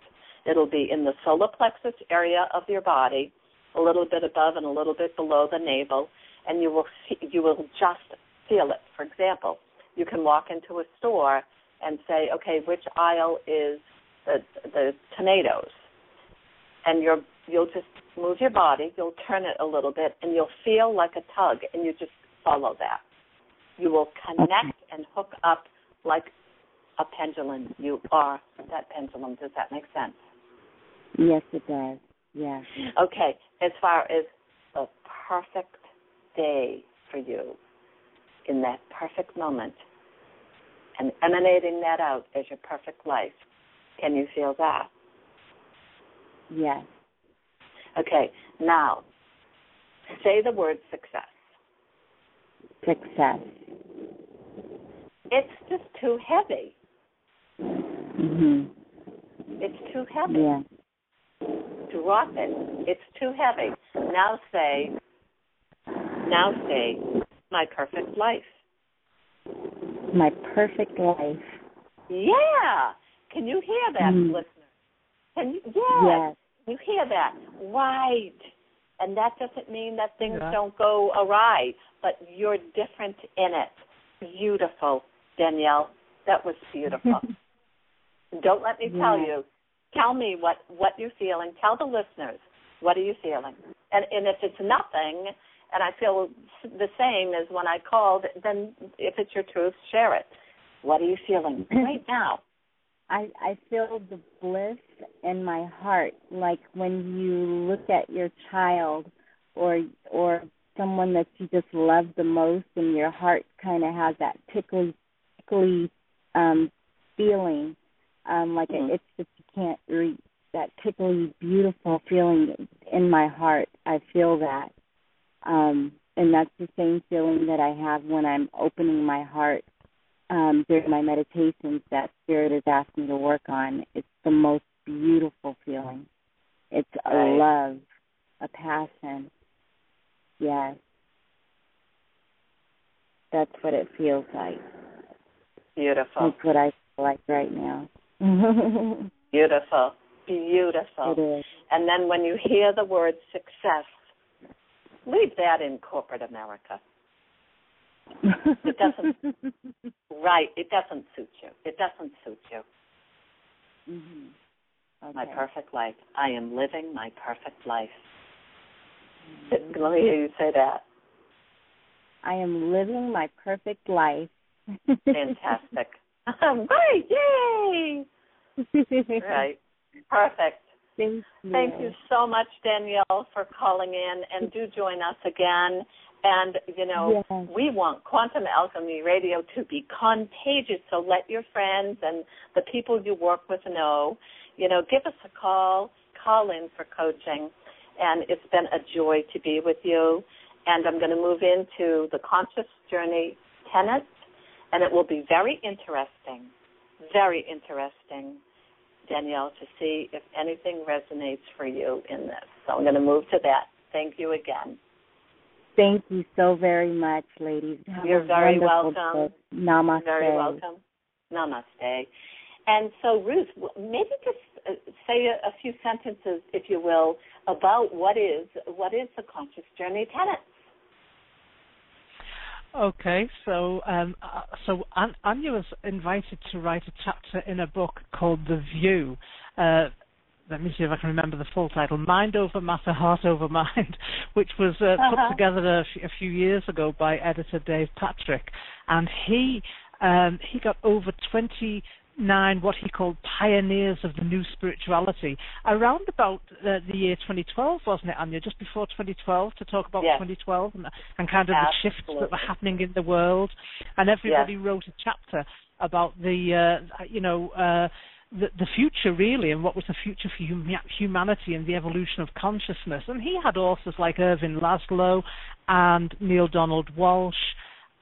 It'll be in the solar plexus area of your body, a little bit above and a little bit below the navel, and you will see, you will just feel it. For example, you can walk into a store and say, "Okay, which aisle is the the tomatoes?" And you're you'll just move your body, you'll turn it a little bit, and you'll feel like a tug, and you just follow that. You will connect and hook up like a pendulum. You are that pendulum. Does that make sense? Yes, it does. Yes. Okay, as far as the perfect day for you, in that perfect moment, and emanating that out as your perfect life, can you feel that? Yes. Okay, now say the word success. Success. It's just too heavy. Mhm. It's too heavy. Yeah. Drop it. It's too heavy. Now say, now say, my perfect life. My perfect life. Yeah. Can you hear that, Mm. listener? Can you? Yes. Yes. You hear that? Right. And that doesn't mean that things Yeah. don't go awry, but you're different in it. Beautiful, Danielle. That was beautiful. don't let me tell Yeah. you. Tell me what what you're feeling. Tell the listeners what are you feeling. And and if it's nothing, and I feel the same as when I called, then if it's your truth, share it. What are you feeling right now? I I feel the bliss in my heart, like when you look at your child or or someone that you just love the most, and your heart kind of has that tickly tickly um, feeling, um, like Mhm. it, it's you can't reach. That tickly, beautiful feeling in my heart. I feel that, um, and that's the same feeling that I have when I'm opening my heart um, during my meditations that Spirit has asked me to work on. It's the most beautiful feeling. It's a love, a passion. Yes. That's what it feels like. Beautiful. That's what I feel like right now. Beautiful. Beautiful. it is. And then when you hear the word success, leave that in corporate America. It doesn't- Right. It doesn't suit you. It doesn't suit you. hmm Okay. My perfect life. I am living my perfect life. Let me hear you say that. I am living my perfect life. Fantastic. Great. Yay. Right. Perfect. Thank you. Thank you so much, Danielle, for calling in, and do join us again. And you know, Yes. we want Quantum Alchemy Radio to be contagious. So let your friends and the people you work with know. You know, give us a call. Call in for coaching, and it's been a joy to be with you. And I'm going to move into the conscious journey tenets, and it will be very interesting, very interesting Danielle, to see if anything resonates for you in this. So I'm going to move to that. Thank you again. Thank you so very much, ladies. Have You're very welcome. day. Namaste. Very welcome. Namaste. And so, Ruth, maybe just uh, say a, a few sentences, if you will, about what is what is the conscious journey tenets. Okay, so um, uh, so An- Anya was invited to write a chapter in a book called The View. Uh, let me see if I can remember the full title: Mind Over Matter, Heart Over Mind, which was uh, Uh-huh. put together a, f- a few years ago by editor Dave Patrick, and he um, he got over twenty nine what he called pioneers of the new spirituality. Around about uh, the year 2012 wasn't it Anya? Just before 2012 to talk about Yes. 2012 and, and kind of the shifts that were happening in the world. And everybody wrote a chapter about the uh, you know uh, the, the future really and what was the future for hum- humanity and the evolution of consciousness. And he had authors like Ervin Laszlo and Neale Donald Walsch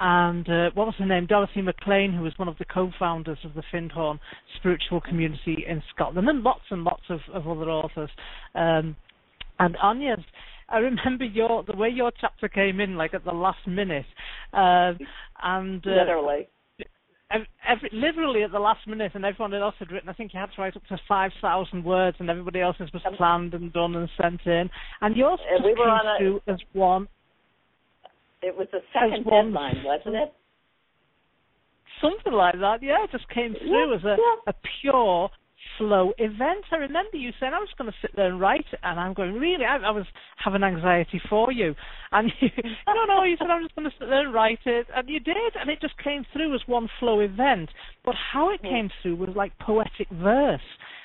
and uh, what was her name? Dorothy Maclean, who was one of the co-founders of the Findhorn spiritual community in Scotland, and lots and lots of, of other authors. Um, and Anya's, I remember your the way your chapter came in, like at the last minute, uh, and uh, Literally. every, literally at the last minute, and everyone else had written. I think you had to write up to five thousand words, and everybody else's was planned and done and sent in. And yours And just we were came on a- through as one It was the second one- deadline, wasn't it? something like that. Yeah, it just came through Yeah, as a, yeah. a pure flow event. I remember you saying I was going to sit there and write it, and I'm going really. I, I was having anxiety for you, and you, no, no, you said I'm just going to sit there and write it, and you did, and it just came through as one flow event. But how it came through was like poetic verse,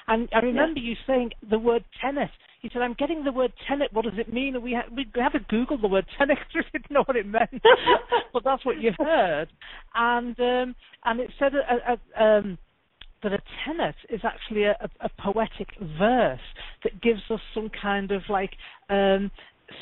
and I remember you saying the word tenet. You said, "I'm getting the word tenet. What does it mean?" And we ha- we to Google the word tenet because we didn't know what it meant. but that's what you heard, and um, and it said a, a, um, that a tenet is actually a, a, poetic verse that gives us some kind of like um,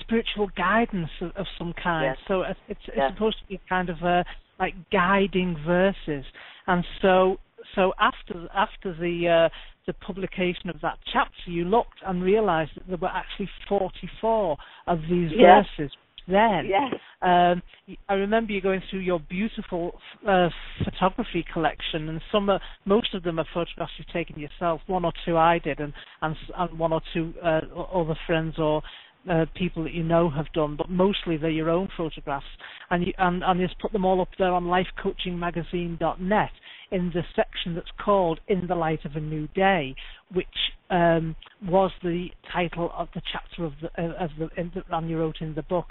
spiritual guidance of, of some kind. Yes. So it's it's, it's Yes. supposed to be kind of a like guiding verses, and so so after after the uh, the publication of that chapter, you looked and realised that there were actually 44 of these Yes. verses then. Yes. Um, I remember you going through your beautiful uh, photography collection, and some, are, most of them are photographs you've taken yourself. One or two I did, and and, and one or two uh, other friends or uh, people that you know have done, but mostly they're your own photographs. And you and, and you just put them all up there on lifecoachingmagazine.net in the section that's called "In the Light of a New Day," which um, was the title of the chapter of the uh, of the, in the Anya wrote in the book.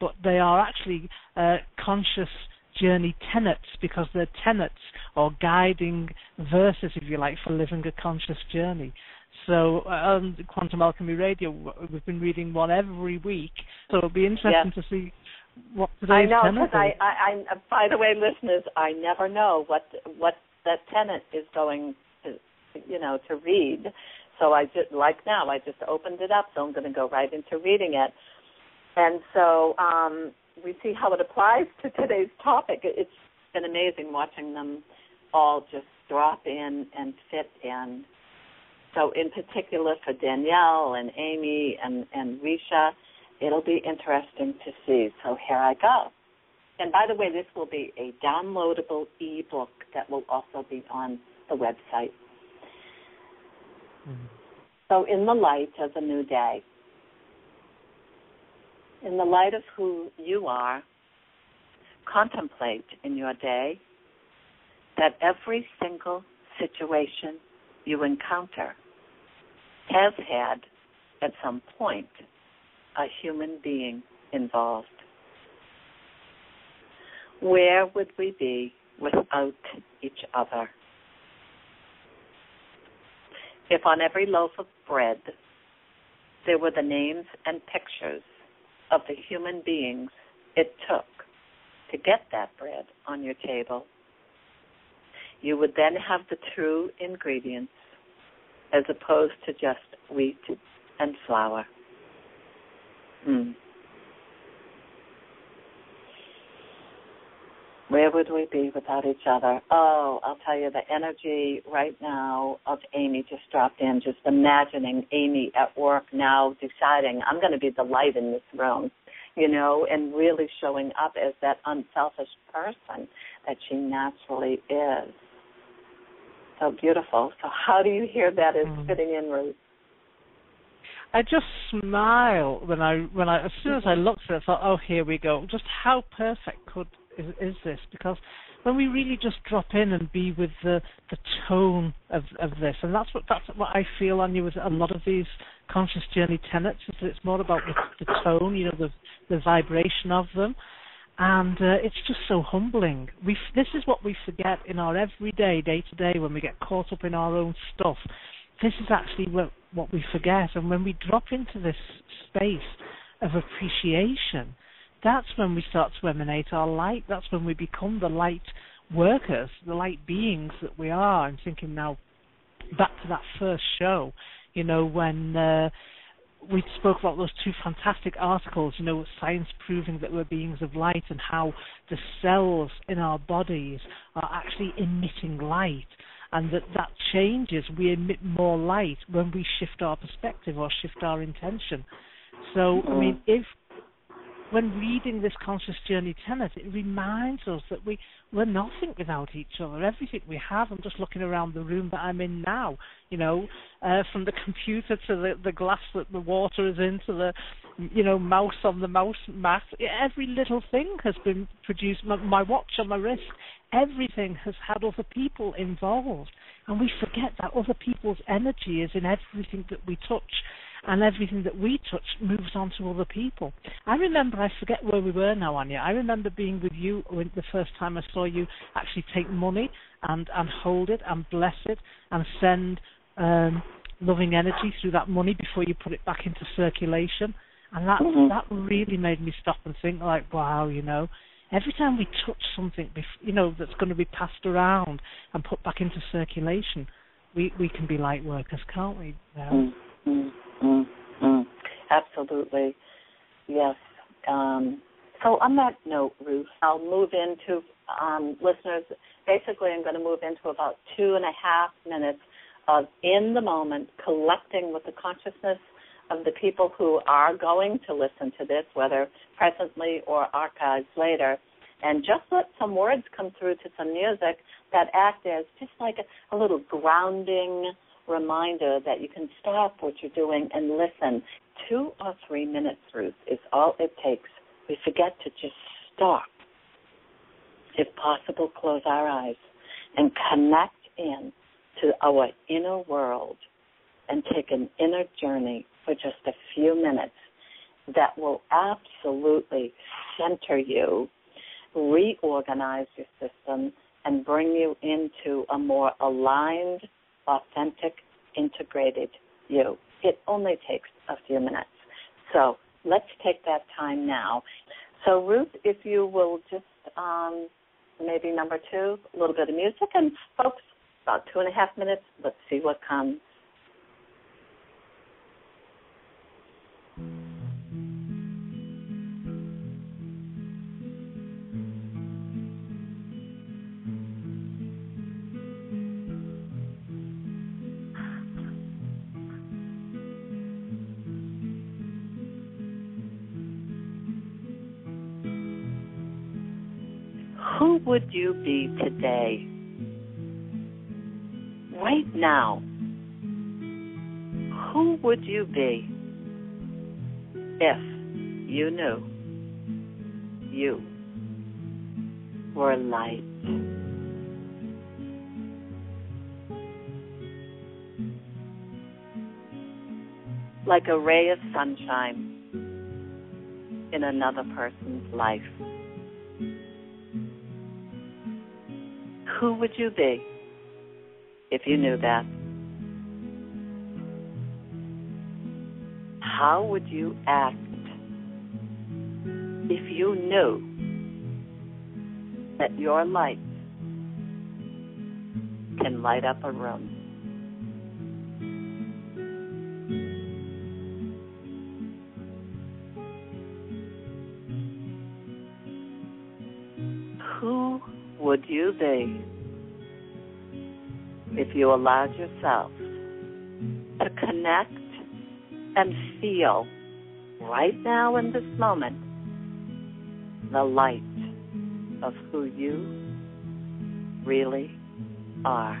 But they are actually uh, conscious journey tenets because they're tenets or guiding verses, if you like, for living a conscious journey. So on Quantum Alchemy Radio, we've been reading one every week. So it'll be interesting to see what today's I know because I. I, I, by the way, listeners, I never know what what that tenet is going to, you know, to read. So I just like now, I just opened it up, so I'm going to go right into reading it. And so um, we see how it applies to today's topic. It's been amazing watching them all just drop in and fit in. So in particular for Danielle and Amy and, and Risha, it'll be interesting to see. So here I go. And by the way, this will be a downloadable ebook that will also be on the website. Mm-hmm. So, in the light of a new day, in the light of who you are, contemplate in your day that every single situation you encounter has had, at some point, a human being involved. Where would we be without each other? If on every loaf of bread there were the names and pictures of the human beings it took to get that bread on your table, you would then have the true ingredients as opposed to just wheat and flour. Hmm. Where would we be without each other? Oh, I'll tell you the energy right now of Amy just dropped in, just imagining Amy at work now deciding I'm going to be the light in this room, you know, and really showing up as that unselfish person that she naturally is. So beautiful. So how do you hear that is mm. fitting in, Ruth? I just smile when I when I as soon as I looked at it, I thought, oh, here we go. Just how perfect could is, is this? Because when we really just drop in and be with the the tone of of this, and that's what that's what I feel on you with a lot of these conscious journey tenets. Is that it's more about the, the tone, you know, the the vibration of them, and uh, it's just so humbling. We this is what we forget in our everyday, day to day, when we get caught up in our own stuff. This is actually what what we forget, and when we drop into this space of appreciation that's when we start to emanate our light. That's when we become the light workers, the light beings that we are. I'm thinking now back to that first show, you know, when uh, we spoke about those two fantastic articles, you know, science proving that we're beings of light and how the cells in our bodies are actually emitting light and that that changes. We emit more light when we shift our perspective or shift our intention. So, I mm-hmm. mean, if when reading this conscious journey tenet, it reminds us that we we're nothing without each other. Everything we have. I'm just looking around the room that I'm in now. You know, uh, from the computer to the the glass that the water is in to the you know mouse on the mouse mat. Every little thing has been produced. My, my watch on my wrist. Everything has had other people involved, and we forget that other people's energy is in everything that we touch and everything that we touch moves on to other people. I remember, I forget where we were now, Anya. I remember being with you when the first time I saw you actually take money and and hold it and bless it and send um, loving energy through that money before you put it back into circulation. And that mm-hmm. that really made me stop and think, like, wow, you know, every time we touch something, you know, that's going to be passed around and put back into circulation, we we can be light workers, can't we? mm-hmm. Mm, mm, absolutely. Yes. Um, so on that note, Ruth, I'll move into um, listeners. Basically, I'm going to move into about two and a half minutes of in the moment collecting with the consciousness of the people who are going to listen to this, whether presently or archived later, and just let some words come through to some music that act as just like a, a little grounding reminder that you can stop what you're doing and listen. Two or three minutes, Ruth, is all it takes. We forget to just stop. If possible, close our eyes and connect in to our inner world and take an inner journey for just a few minutes that will absolutely center you, reorganize your system, and bring you into a more aligned authentic, integrated you. It only takes a few minutes. So let's take that time now. So, Ruth, if you will just um, maybe number two, a little bit of music, and folks, about two and a half minutes. Let's see what comes. Would you be today? Right now, who would you be if you knew you were light? like a ray of sunshine in another person's life. Who would you be if you knew that? How would you act if you knew that your light can light up a room? You be if you allowed yourself to connect and feel right now in this moment the light of who you really are.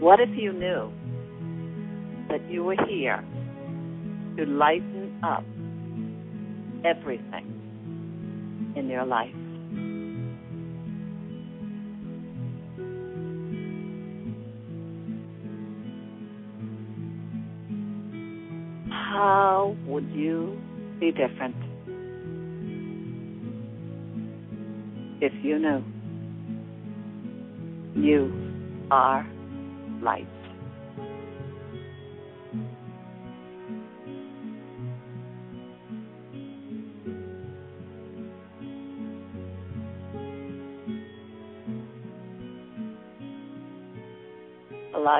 What if you knew that you were here to lighten up everything in your life? How would you be different if you knew you are light?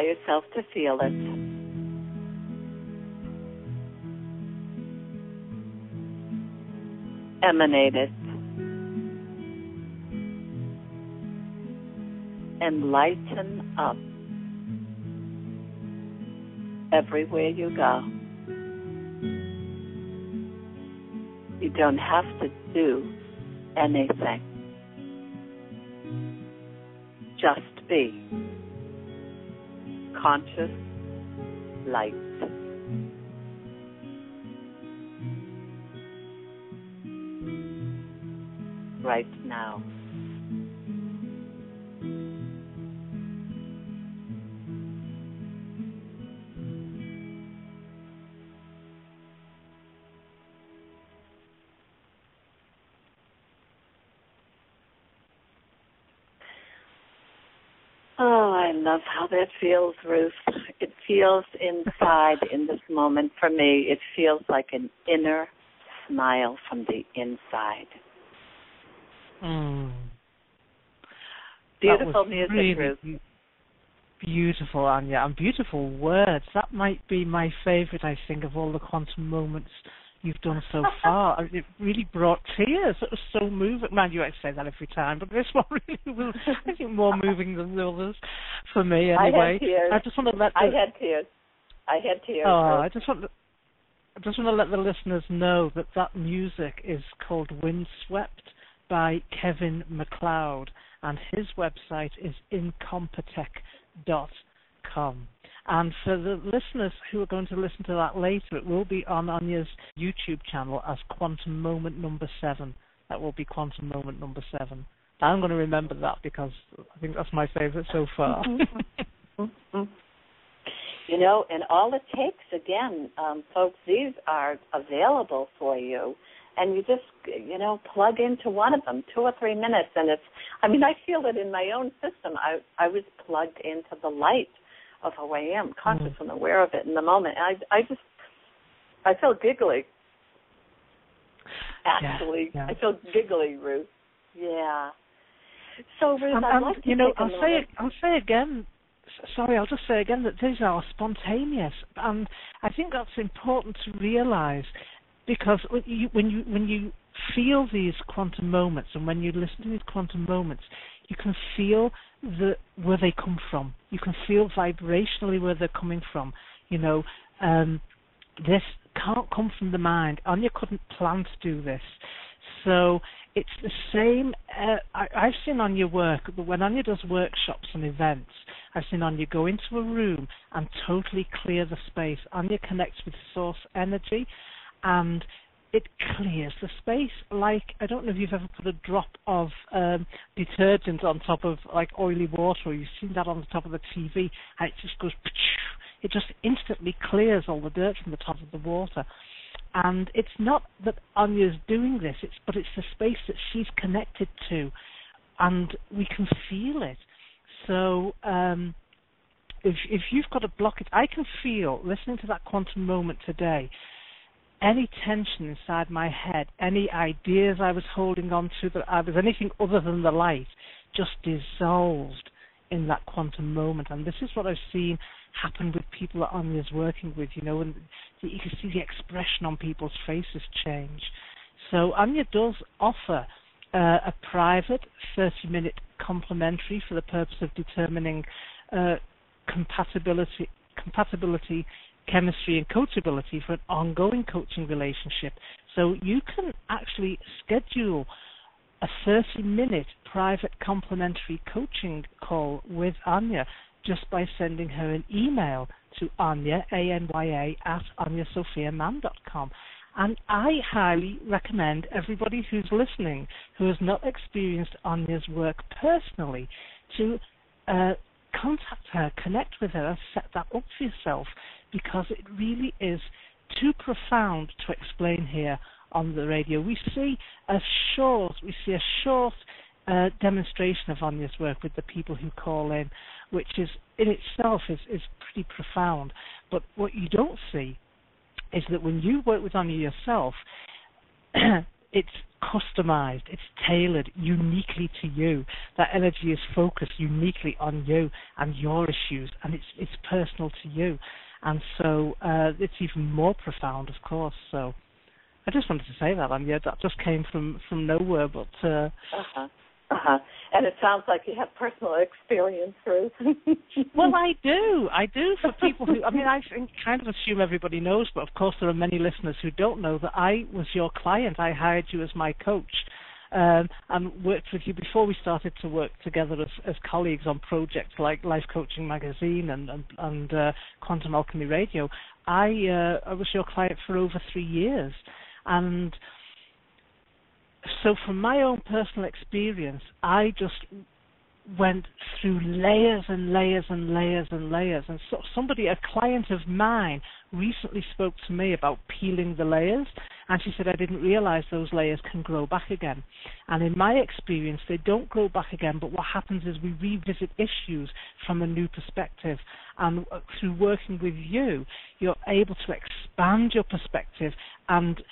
Yourself to feel it. Emanate it. And lighten up everywhere you go. You don't have to do anything. Just be conscious light. Right now. Feels, Ruth. It feels inside in this moment for me. It feels like an inner smile from the inside. Mm. Beautiful music, really Ruth. Beautiful, Anya, and beautiful words. That might be my favourite, I think, of all the quantum moments you've done so far. It really brought tears. It was so moving. Man, you I say that every time, but this one really was, I think, more moving than the others for me. Anyway, I had tears. I just want to let. I the- had tears. I had tears. Oh, I just want to, I just want to let the listeners know that that music is called Windswept by Kevin MacLeod, and his website is incompetech.com. And for the listeners who are going to listen to that later, it will be on Anya's YouTube channel as Quantum Moment Number Seven. That will be Quantum Moment Number Seven. I'm going to remember that because I think that's my favorite so far. Mhm. You know, and all it takes, again, um, folks, these are available for you. And you just, you know, plug into one of them, two or three minutes, and it's. I mean, I feel it in my own system. I I was plugged into the light of who I am, conscious mm-hmm. and aware of it in the moment. And I I just, I feel giggly. Actually, yeah. I feel giggly, Ruth. Yeah. So, Ruth, I'd and, like to you know, I'll say it. I'll say again. Sorry, I'll just say again that these are spontaneous, and I think that's important to realise because when you when you when you feel these quantum moments, and when you listen to these quantum moments, you can feel the where they come from. You can feel vibrationally where they're coming from. You know, um, this can't come from the mind. Anya couldn't plan to do this. So it's the same. Uh, I, I've seen Anya work, but when Anya does workshops and events, I've seen Anya go into a room and totally clear the space. Anya connects with source energy, and it clears the space. Like I don't know if you've ever put a drop of um, detergent on top of like oily water, or you've seen that on the top of the TV, and it just goes. It just instantly clears all the dirt from the top of the water. And it's not that Anya's doing this, it's but it's the space that she's connected to, and we can feel it. So um, if if you've got a blockage, I can feel listening to that quantum moment today any tension inside my head, any ideas I was holding on to that I was anything other than the light, just dissolved in that quantum moment. And this is what I've seen happen with people that Anya's working with, you know, and you can see the expression on people's faces change. So Anya does offer uh, a private 30-minute complimentary for the purpose of determining uh, compatibility compatibility chemistry and coachability for an ongoing coaching relationship. So you can actually schedule a 30 minute private complimentary coaching call with Anya just by sending her an email to Anya, A-N-Y-A, at anyasophiamann.com. And I highly recommend everybody who's listening who has not experienced Anya's work personally to uh, contact her, connect with her, set that up for yourself because it really is too profound to explain here on the radio. We see a short, we see a short uh, demonstration of Anya's work with the people who call in, which is in itself is, is pretty profound. But what you don't see is that when you work with Anya yourself, it's customized, it's tailored uniquely to you. That energy is focused uniquely on you and your issues, and it's it's personal to you and so uh, it's even more profound, of course. So I just wanted to say that, and yeah, that just came from from nowhere, but. Uh huh. Uh-huh. And it sounds like you have personal experience, Ruth. well, I do. I do for people who, I mean, I kind of assume everybody knows, but of course there are many listeners who don't know that I was your client. I hired you as my coach um, and worked with you before we started to work together as, as colleagues on projects like Life Coaching Magazine and and, and uh, Quantum Alchemy Radio. I uh, I was your client for over three years, and so from my own personal experience, I just went through layers and layers and layers and layers. And so somebody, a client of mine, recently spoke to me about peeling the layers, and she said, I didn't realize those layers can grow back again. And in my experience, they don't grow back again, but what happens is we revisit issues from a new perspective. And uh, through working with you, you're able to expand your perspective and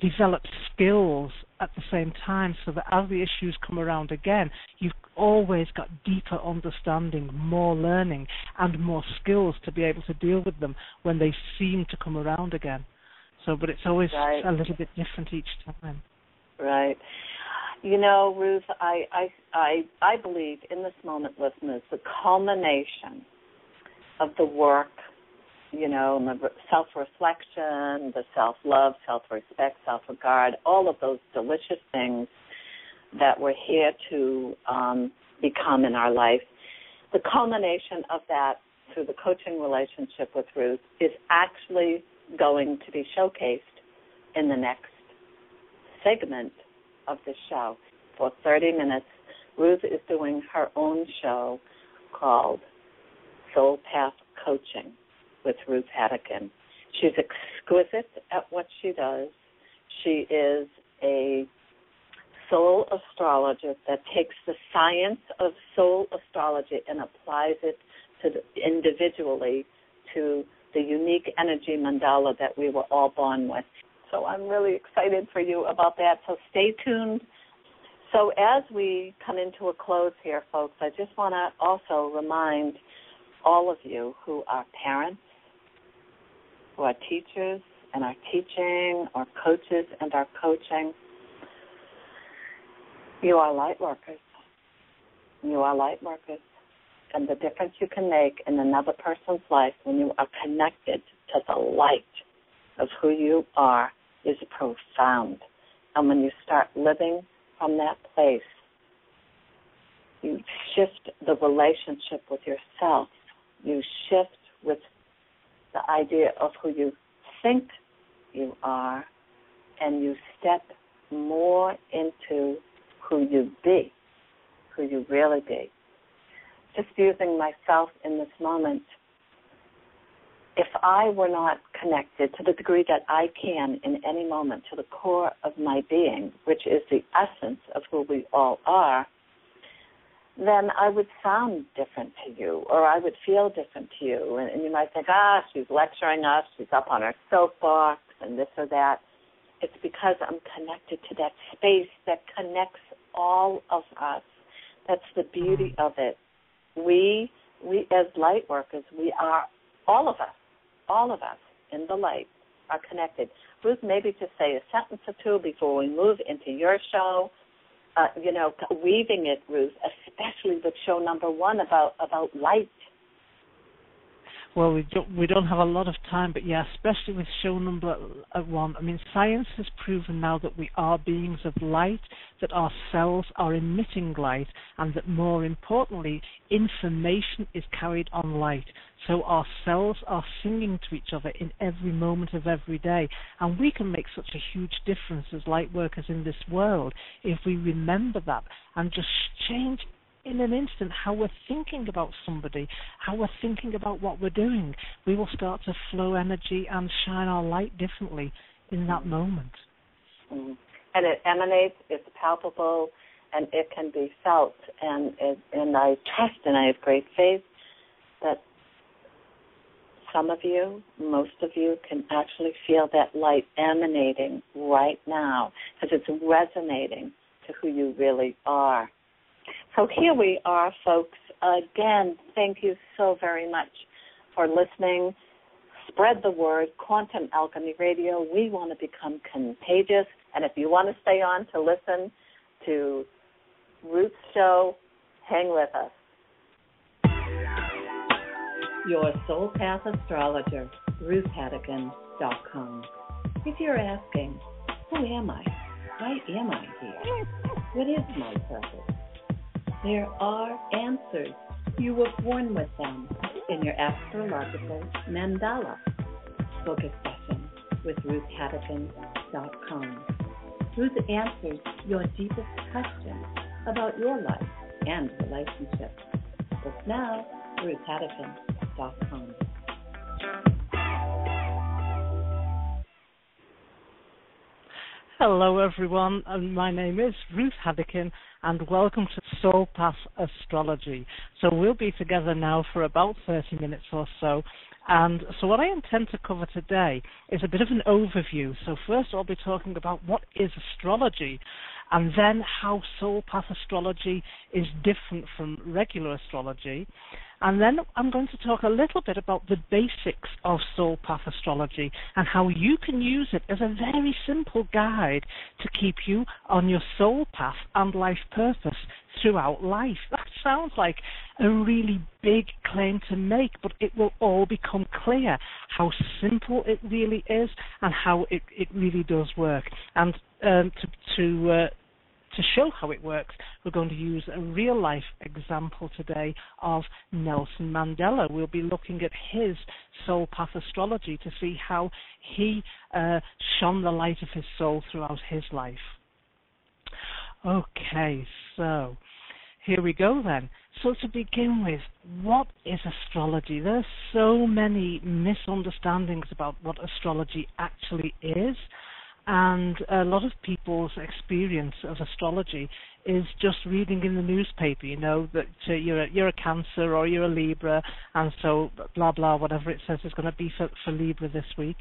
develop skills at the same time so that as the issues come around again, you've always got deeper understanding, more learning, and more skills to be able to deal with them when they seem to come around again. So, but it's always right. a little bit different each time. Right. You know, Ruth, I, I, I, I believe in this moment, listeners, the culmination of the work you know, the self reflection, the self love, self respect, self regard, all of those delicious things that we're here to um, become in our life. The culmination of that through the coaching relationship with Ruth is actually going to be showcased in the next segment of the show. For 30 minutes, Ruth is doing her own show called Soul Path Coaching with Ruth Hadikin. She's exquisite at what she does. She is a soul astrologist that takes the science of soul astrology and applies it to the, individually to the unique energy mandala that we were all born with. So I'm really excited for you about that. So stay tuned. So as we come into a close here, folks, I just want to also remind all of you who are parents, who are teachers and are teaching, or coaches and are coaching. You are light workers. You are light workers. And the difference you can make in another person's life when you are connected to the light of who you are is profound. And when you start living from that place, you shift the relationship with yourself. You shift with the idea of who you think you are and you step more into who you be, who you really be. Just using myself in this moment, if I were not connected to the degree that I can in any moment to the core of my being, which is the essence of who we all are, then I would sound different to you, or I would feel different to you. And, and you might think, ah, she's lecturing us, she's up on her soapbox, and this or that. It's because I'm connected to that space that connects all of us. That's the beauty mm-hmm. of it. We, we as light workers, we are all of us, all of us in the light are connected. Ruth, maybe to say a sentence or two before we move into your show uh, you know, weaving it, Ruth, especially with show number one about about light. Well, we don't we don't have a lot of time, but yeah, especially with show number uh, one. I mean, science has proven now that we are beings of light, that our cells are emitting light, and that more importantly, information is carried on light. So our cells are singing to each other in every moment of every day. And we can make such a huge difference as light workers in this world if we remember that and just change in an instant how we're thinking about somebody, how we're thinking about what we're doing. We will start to flow energy and shine our light differently in that moment. Mm-hmm. And it emanates, it's palpable, and it can be felt. And it, and I trust and I have great faith that some of you, most of you, can actually feel that light emanating right now because it's resonating to who you really are. So here we are, folks. Again, thank you so very much for listening. Spread the word, Quantum Alchemy Radio. We want to become contagious. And if you want to stay on to listen to Ruth's show, hang with us your soul path astrologer, RuthHadikin.com. If you're asking, who am I? Why am I here? What is my purpose? There are answers. You were born with them in your astrological mandala. Book a session with RuthHadikin.com. Ruth answers your deepest questions about your life and relationships. Book now, Ruth Hadikin. Hello, everyone. And my name is Ruth Hadikin, and welcome to Soul Path Astrology. So we'll be together now for about 30 minutes or so. And so what I intend to cover today is a bit of an overview. So first I'll be talking about what is astrology and then how soul path astrology is different from regular astrology. And then I'm going to talk a little bit about the basics of soul path astrology and how you can use it as a very simple guide to keep you on your soul path and life purpose throughout life. That sounds like a really big claim to make, but it will all become clear how simple it really is and how it, it really does work. And um, to, to uh, to show how it works, we're going to use a real life example today of Nelson Mandela. We'll be looking at his soul path astrology to see how he uh, shone the light of his soul throughout his life. Okay, so here we go then. So to begin with, what is astrology? There are so many misunderstandings about what astrology actually is. And a lot of people's experience of astrology is just reading in the newspaper, you know, that uh, you're a, you're a Cancer or you're a Libra, and so blah blah whatever it says is going to be for, for Libra this week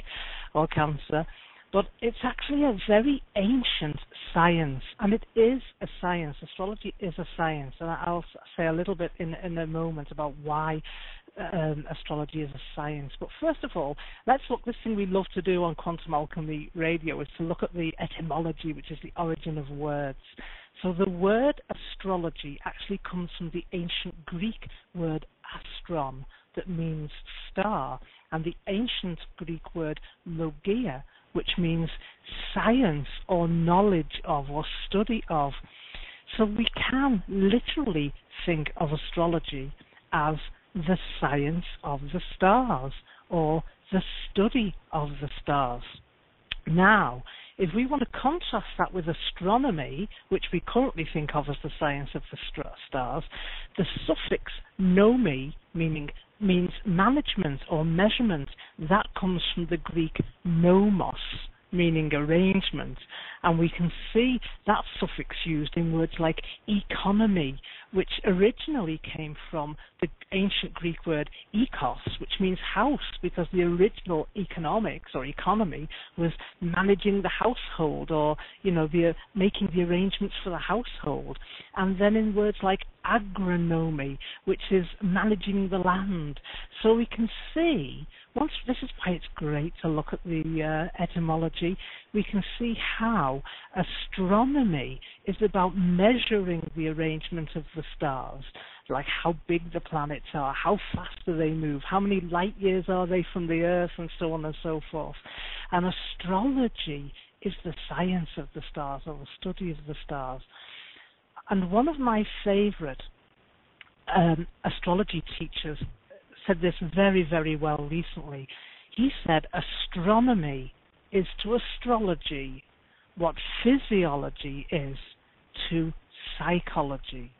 or Cancer. But it's actually a very ancient science, and it is a science. Astrology is a science, and I'll say a little bit in in a moment about why um, astrology as a science. But first of all, let's look. This thing we love to do on Quantum Alchemy Radio is to look at the etymology, which is the origin of words. So the word astrology actually comes from the ancient Greek word astron, that means star, and the ancient Greek word logia, which means science or knowledge of or study of. So we can literally think of astrology as the science of the stars or the study of the stars. Now, if we want to contrast that with astronomy, which we currently think of as the science of the stars, the suffix nomi, meaning means management or measurement, that comes from the Greek nomos, meaning arrangement. And we can see that suffix used in words like economy, which originally came from the ancient Greek word ekos, which means house, because the original economics or economy was managing the household or, you know, the, making the arrangements for the household. And then in words like agronomy, which is managing the land. So we can see, once this is why it's great to look at the uh, etymology, we can see how astronomy is about measuring the arrangement of the stars, like how big the planets are, how fast do they move, how many light years are they from the Earth, and so on and so forth. And astrology is the science of the stars or the study of the stars. And one of my favorite um, astrology teachers said this very, very well recently. He said, Astronomy is to astrology what physiology is to psychology.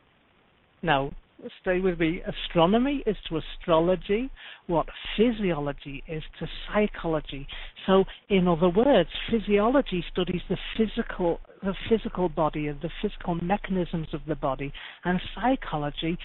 Now, stay with me. Astronomy is to astrology what physiology is to psychology. So, in other words, physiology studies the physical, the physical body and the physical mechanisms of the body, and psychology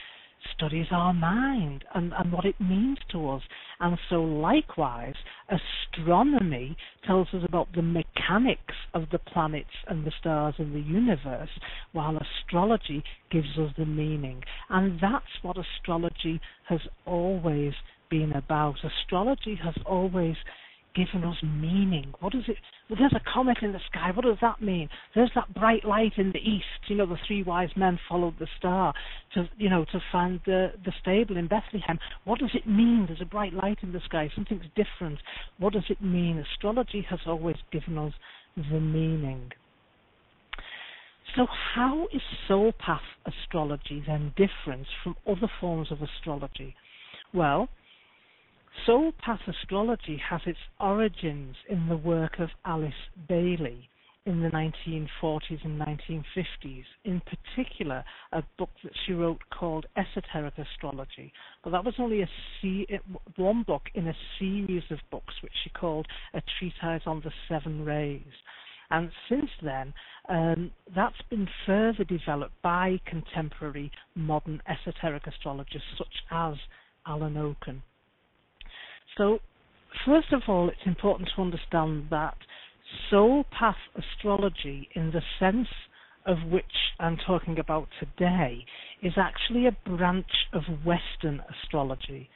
studies our mind and, and what it means to us. And so, likewise, astronomy tells us about the mechanics of the planets and the stars in the universe, while astrology gives us the meaning. And that's what astrology has always been about. Astrology has always given us meaning. What is it? Well, there's a comet in the sky. What does that mean? There's that bright light in the east. You know, the three wise men followed the star to, you know, to find the the stable in Bethlehem. What does it mean? There's a bright light in the sky. Something's different. What does it mean? Astrology has always given us the meaning. So, how is soul path astrology then different from other forms of astrology? Well, Soul Path Astrology has its origins in the work of Alice Bailey in the 1940s and 1950s, in particular a book that she wrote called Esoteric Astrology. But that was only a se- one book in a series of books which she called A Treatise on the Seven Rays. And since then, um, that's been further developed by contemporary modern esoteric astrologers such as Alan Oken. So, first of all, it's important to understand that soul path astrology, in the sense of which I'm talking about today, is actually a branch of Western astrology.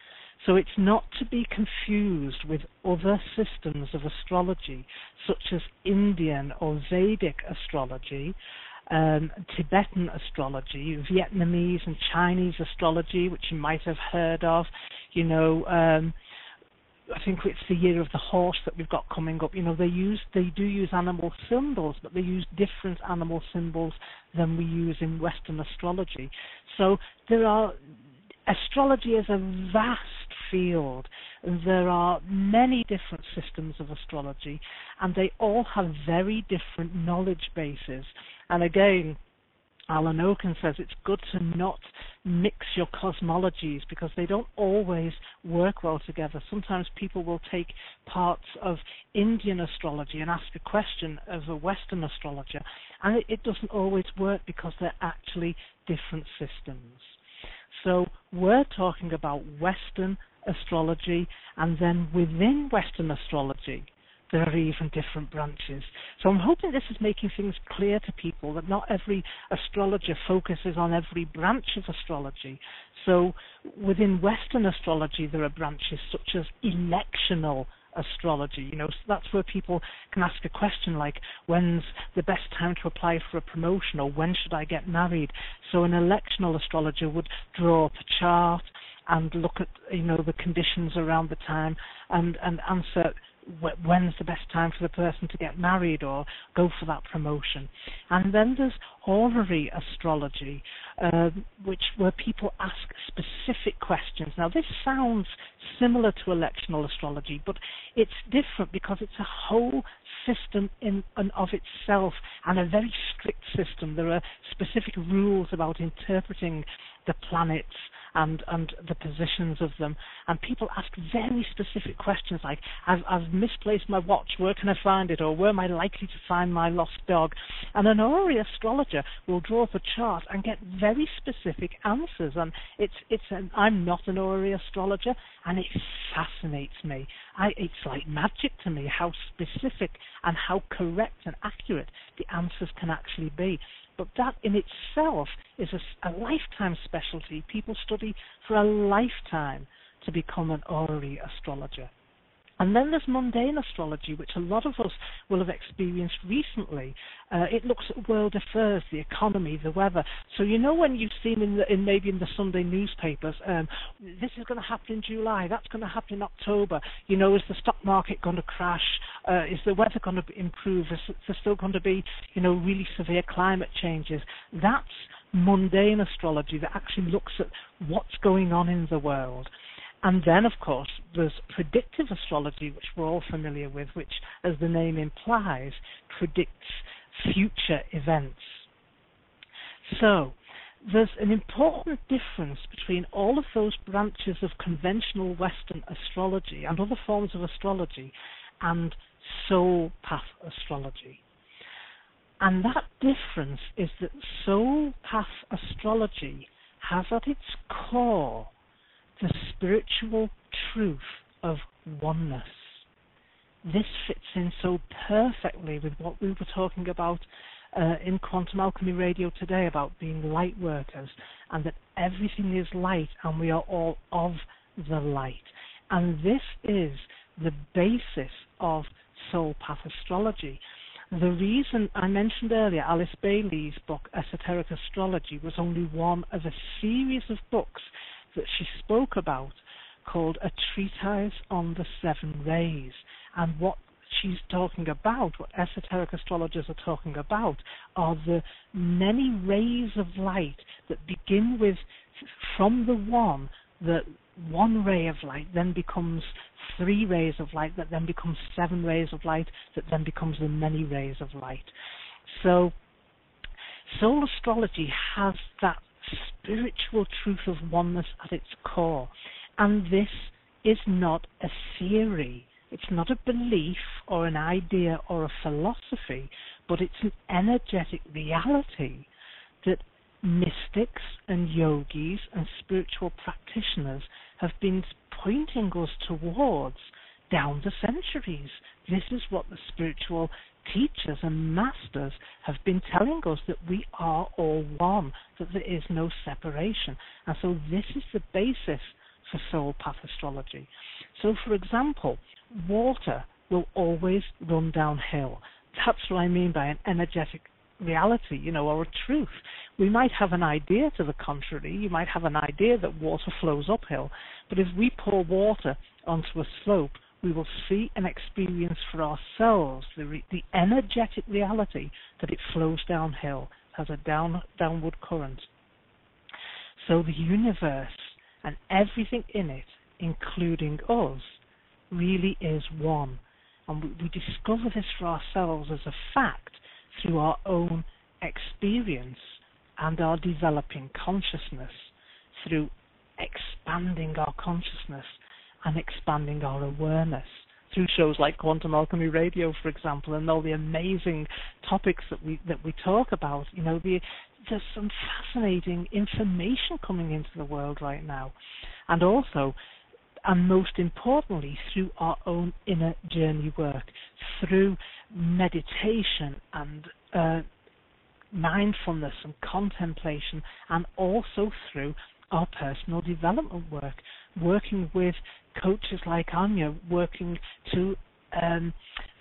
So it's not to be confused with other systems of astrology, such as Indian or Vedic astrology, um, Tibetan astrology, Vietnamese and Chinese astrology, which you might have heard of, you know, um, I think it's the year of the horse that we've got coming up. You know, they use they do use animal symbols, but they use different animal symbols than we use in Western astrology. So there are astrology is a vast field. There are many different systems of astrology, and they all have very different knowledge bases. And again, Alan Oken says it's good to not mix your cosmologies because they don't always work well together. Sometimes people will take parts of Indian astrology and ask a question of a Western astrologer, and it, it doesn't always work because they're actually different systems. So we're talking about Western astrology, and then within Western astrology, there are even different branches. So I'm hoping this is making things clear to people that not every astrologer focuses on every branch of astrology. So within Western astrology, there are branches such as electional astrology. You know, so that's where people can ask a question like, when's the best time to apply for a promotion or when should I get married? So an electional astrologer would draw up a chart and look at, you know, the conditions around the time and, and answer when's the best time for the person to get married or go for that promotion. And then there's horary astrology, uh, which where people ask specific questions. Now this sounds similar to electional astrology, but it's different because it's a whole system in and of itself and a very strict system. There are specific rules about interpreting the planets and and the positions of them. And people ask very specific questions like, I've, I've misplaced my watch, where can I find it? Or where am I likely to find my lost dog? And an horary astrologer will draw up a chart and get very specific answers. And it's it's an, I'm not an horary astrologer, and it fascinates me. I, it's like magic to me how specific and how correct and accurate the answers can actually be. But that in itself is a, a lifetime specialty. People study for a lifetime to become an horary astrologer. And then there's mundane astrology, which a lot of us will have experienced recently. Uh, it looks at world affairs, the economy, the weather. So you know when you've seen in, the, in maybe in the Sunday newspapers, um, this is going to happen in July, that's going to happen in October. You know, is the stock market going to crash? Uh, is the weather going to improve? Is there still going to be, you know, really severe climate changes? That's mundane astrology that actually looks at what's going on in the world. And then, of course, there's predictive astrology, which we're all familiar with, which, as the name implies, predicts future events. So, there's an important difference between all of those branches of conventional Western astrology and other forms of astrology and soul path astrology. And that difference is that soul path astrology has at its core the spiritual truth of oneness. This fits in so perfectly with what we were talking about uh, in Quantum Alchemy Radio today about being light workers and that everything is light and we are all of the light. And this is the basis of soul path astrology. The reason I mentioned earlier Alice Bailey's book Esoteric Astrology was only one of a series of books that she spoke about called A Treatise on the Seven Rays. And what she's talking about, what esoteric astrologers are talking about, are the many rays of light that begin with from the one, that one ray of light then becomes three rays of light, that then becomes seven rays of light, that then becomes the many rays of light. So, soul astrology has that spiritual truth of oneness at its core. And this is not a theory. It's not a belief or an idea or a philosophy, but it's an energetic reality that mystics and yogis and spiritual practitioners have been pointing us towards down the centuries. This is what the spiritual teachers and masters have been telling us that we are all one, that there is no separation. And so this is the basis for soul path astrology. So, for example, water will always run downhill. That's what I mean by an energetic reality, you know, or a truth. We might have an idea to the contrary. You might have an idea that water flows uphill, but if we pour water onto a slope, we will see and experience for ourselves the, re- the energetic reality that it flows downhill, has a down, downward current. So the universe and everything in it, including us, really is one. And we, we discover this for ourselves as a fact through our own experience and our developing consciousness, through expanding our consciousness and expanding our awareness through shows like Quantum Alchemy Radio, for example, and all the amazing topics that we that we talk about. You know, the, there's some fascinating information coming into the world right now, and also, and most importantly, through our own inner journey work, through meditation and uh, mindfulness and contemplation, and also through our personal development work, working with coaches like Anya, working to um,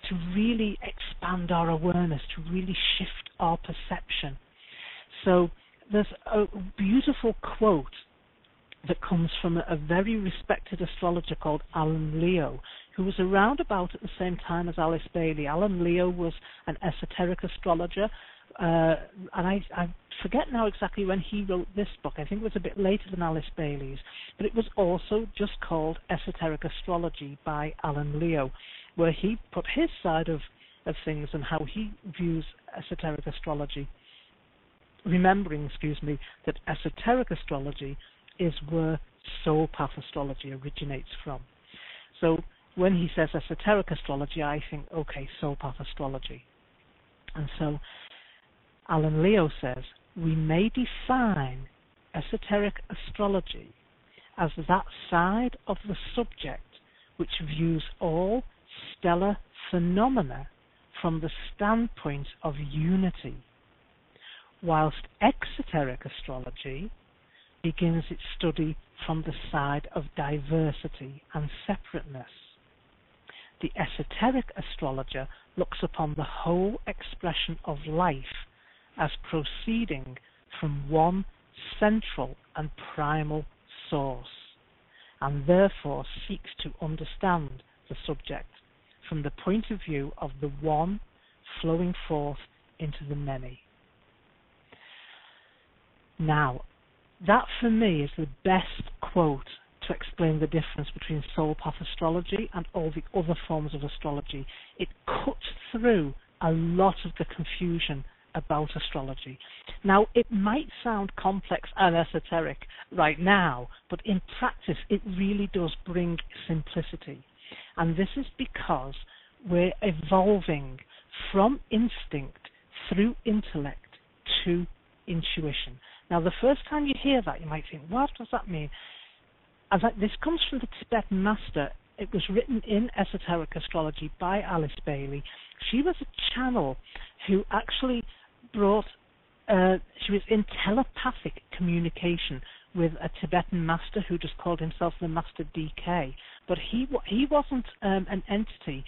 to really expand our awareness, to really shift our perception. So there's a beautiful quote that comes from a very respected astrologer called Alan Leo, who was around about at the same time as Alice Bailey. Alan Leo was an esoteric astrologer uh, and I, I forget now exactly when he wrote this book. I think it was a bit later than Alice Bailey's, but it was also just called Esoteric Astrology by Alan Leo, where he put his side of of things and how he views esoteric astrology. Remembering, excuse me, that esoteric astrology is where soul path astrology originates from. So when he says esoteric astrology, I think, okay, soul path astrology. And so Alan Leo says, we may define esoteric astrology as that side of the subject which views all stellar phenomena from the standpoint of unity, whilst exoteric astrology begins its study from the side of diversity and separateness. The esoteric astrologer looks upon the whole expression of life as proceeding from one central and primal source, and therefore seeks to understand the subject from the point of view of the one flowing forth into the many. Now, that for me is the best quote to explain the difference between soul path astrology and all the other forms of astrology. It cuts through a lot of the confusion about astrology. Now, it might sound complex and esoteric right now, but in practice, it really does bring simplicity. And this is because we're evolving from instinct through intellect to intuition. Now, the first time you hear that, you might think, what does that mean? As I, this comes from the Tibetan master. It was written in Esoteric Astrology by Alice Bailey. She was a channel who actually brought, uh, she was in telepathic communication with a Tibetan master who just called himself the Master DK. But he he wasn't um, an entity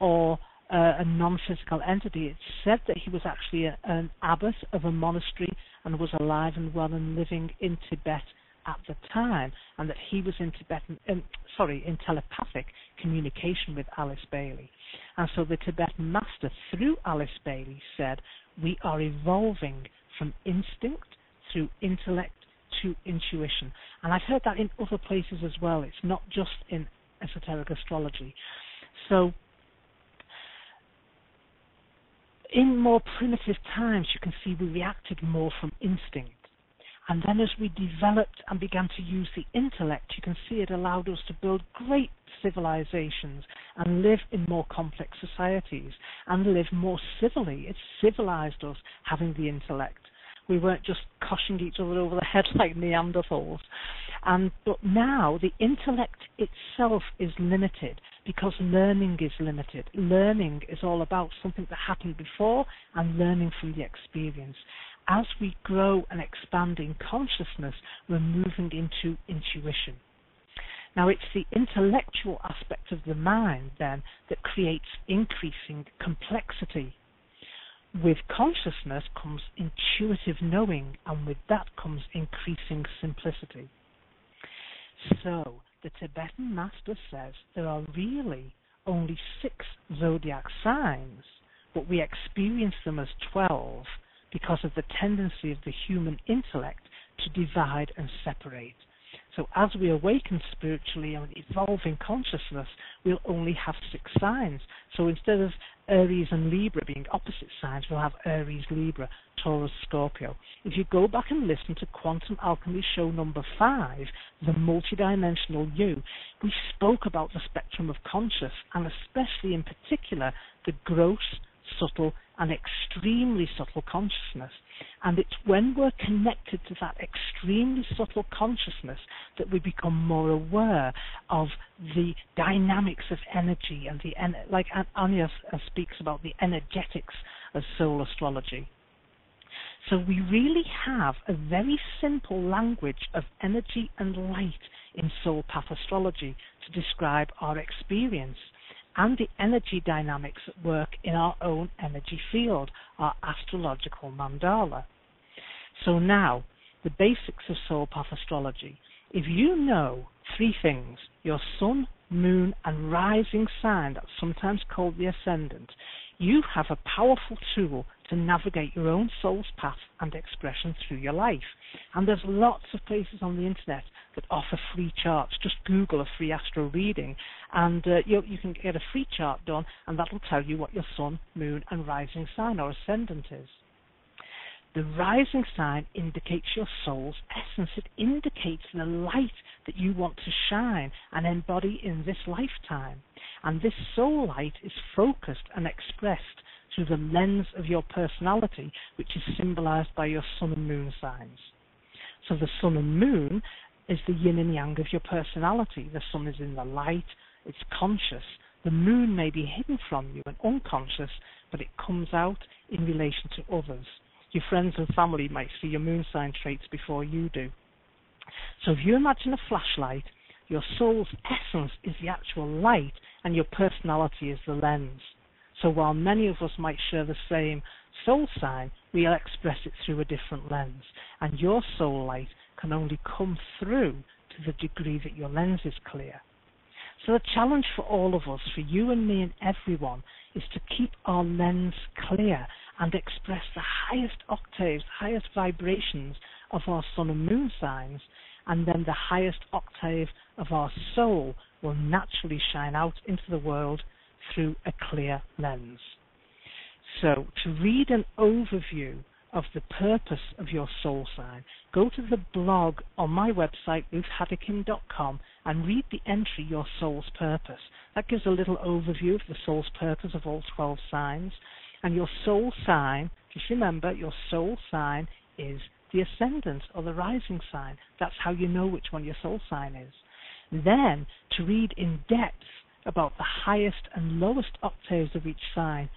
or uh, a non-physical entity. It said that he was actually a, an abbot of a monastery and was alive and well and living in Tibet at the time, and that he was in Tibetan, um, sorry, in telepathic communication with Alice Bailey. And so the Tibetan master, through Alice Bailey, said, "We are evolving from instinct through intellect to intuition." And I've heard that in other places as well. It's not just in esoteric astrology. So in more primitive times, you can see we reacted more from instinct. And then as we developed and began to use the intellect, you can see it allowed us to build great civilizations and live in more complex societies and live more civilly. It civilized us having the intellect. We weren't just coshing each other over the head like Neanderthals. And but now the intellect itself is limited because learning is limited. Learning is all about something that happened before and learning from the experience. As we grow and expand in consciousness, we're moving into intuition. Now, it's the intellectual aspect of the mind then that creates increasing complexity with consciousness comes intuitive knowing, and with that comes increasing simplicity. So, the Tibetan master says there are really only six zodiac signs, but we experience them as 12 because of the tendency of the human intellect to divide and separate. So as we awaken spiritually and evolve in consciousness, we'll only have six signs. So instead of Aries and Libra being opposite signs, we'll have Aries, Libra, Taurus, Scorpio. If you go back and listen to Quantum Alchemy show number five, The Multidimensional You, we spoke about the spectrum of conscious and especially in particular the gross, subtle, and extremely subtle consciousness. And it's when we're connected to that extremely subtle consciousness that we become more aware of the dynamics of energy and the like Anya uh, speaks about the energetics of soul astrology. So we really have a very simple language of energy and light in soul path astrology to describe our experience and the energy dynamics at work in our own energy field, our astrological mandala. So now, the basics of soul path astrology. If you know three things, your sun, moon, and rising sign, that's sometimes called the ascendant, you have a powerful tool to navigate your own soul's path and expression through your life. And there's lots of places on the internet that offer free charts. Just Google a free astro reading, and uh, you, you can get a free chart done, and that'll tell you what your sun, moon, and rising sign or ascendant is. The rising sign indicates your soul's essence. It indicates the light that you want to shine and embody in this lifetime. And this soul light is focused and expressed through the lens of your personality, which is symbolized by your sun and moon signs. So the sun and moon is the yin and yang of your personality. The sun is in the light, it's conscious. The moon may be hidden from you and unconscious, but it comes out in relation to others. Your friends and family might see your moon sign traits before you do. So if you imagine a flashlight, your soul's essence is the actual light and your personality is the lens. So while many of us might share the same soul sign, we'll express it through a different lens. And your soul light can only come through to the degree that your lens is clear. So the challenge for all of us, for you and me and everyone, is to keep our lens clear and express the highest octaves, highest vibrations of our sun and moon signs, and then the highest octave of our soul will naturally shine out into the world through a clear lens. So, to read an overview of the purpose of your soul sign, go to the blog on my website, RuthHadikin.com, and read the entry, Your Soul's Purpose. That gives a little overview of the soul's purpose of all 12 signs. And your soul sign, just remember, your soul sign is the ascendant or the rising sign. That's how you know which one your soul sign is. Then, to read in depth about the highest and lowest octaves of each sign,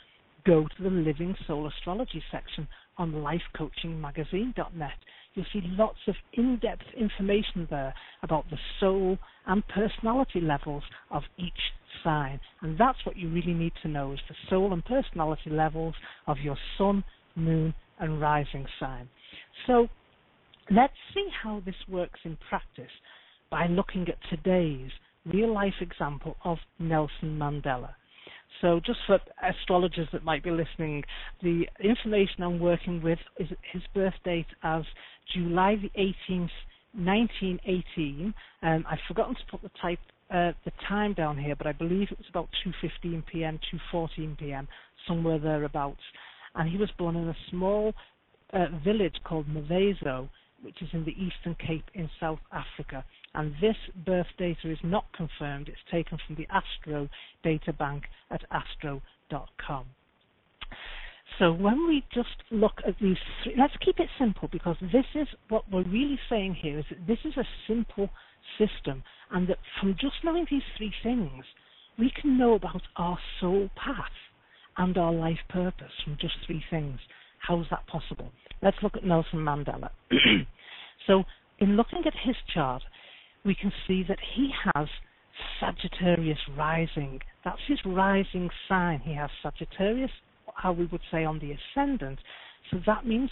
go to the Living Soul Astrology section on lifecoachingmagazine.net. You'll see lots of in depth information there about the soul and personality levels of each sign. And that's what you really need to know is the soul and personality levels of your sun, moon, and rising sign. So let's see how this works in practice by looking at today's real life example of Nelson Mandela. So, just for astrologers that might be listening, the information I'm working with is his birth date as July the 18th, 1918. Um, I've forgotten to put the type, uh, the time down here, but I believe it was about 2:15 p.m., 2:14 p.m., somewhere thereabouts. And he was born in a small uh, village called Mvezo, which is in the Eastern Cape in South Africa. And this birth data is not confirmed. It's taken from the Astro data bank at astro.com. So when we just look at these three, let's keep it simple because this is what we're really saying here is that this is a simple system and that from just knowing these three things, we can know about our soul path and our life purpose from just three things. How is that possible? Let's look at Nelson Mandela. so in looking at his chart, we can see that he has Sagittarius rising. That's his rising sign. He has Sagittarius, how we would say on the ascendant. So that means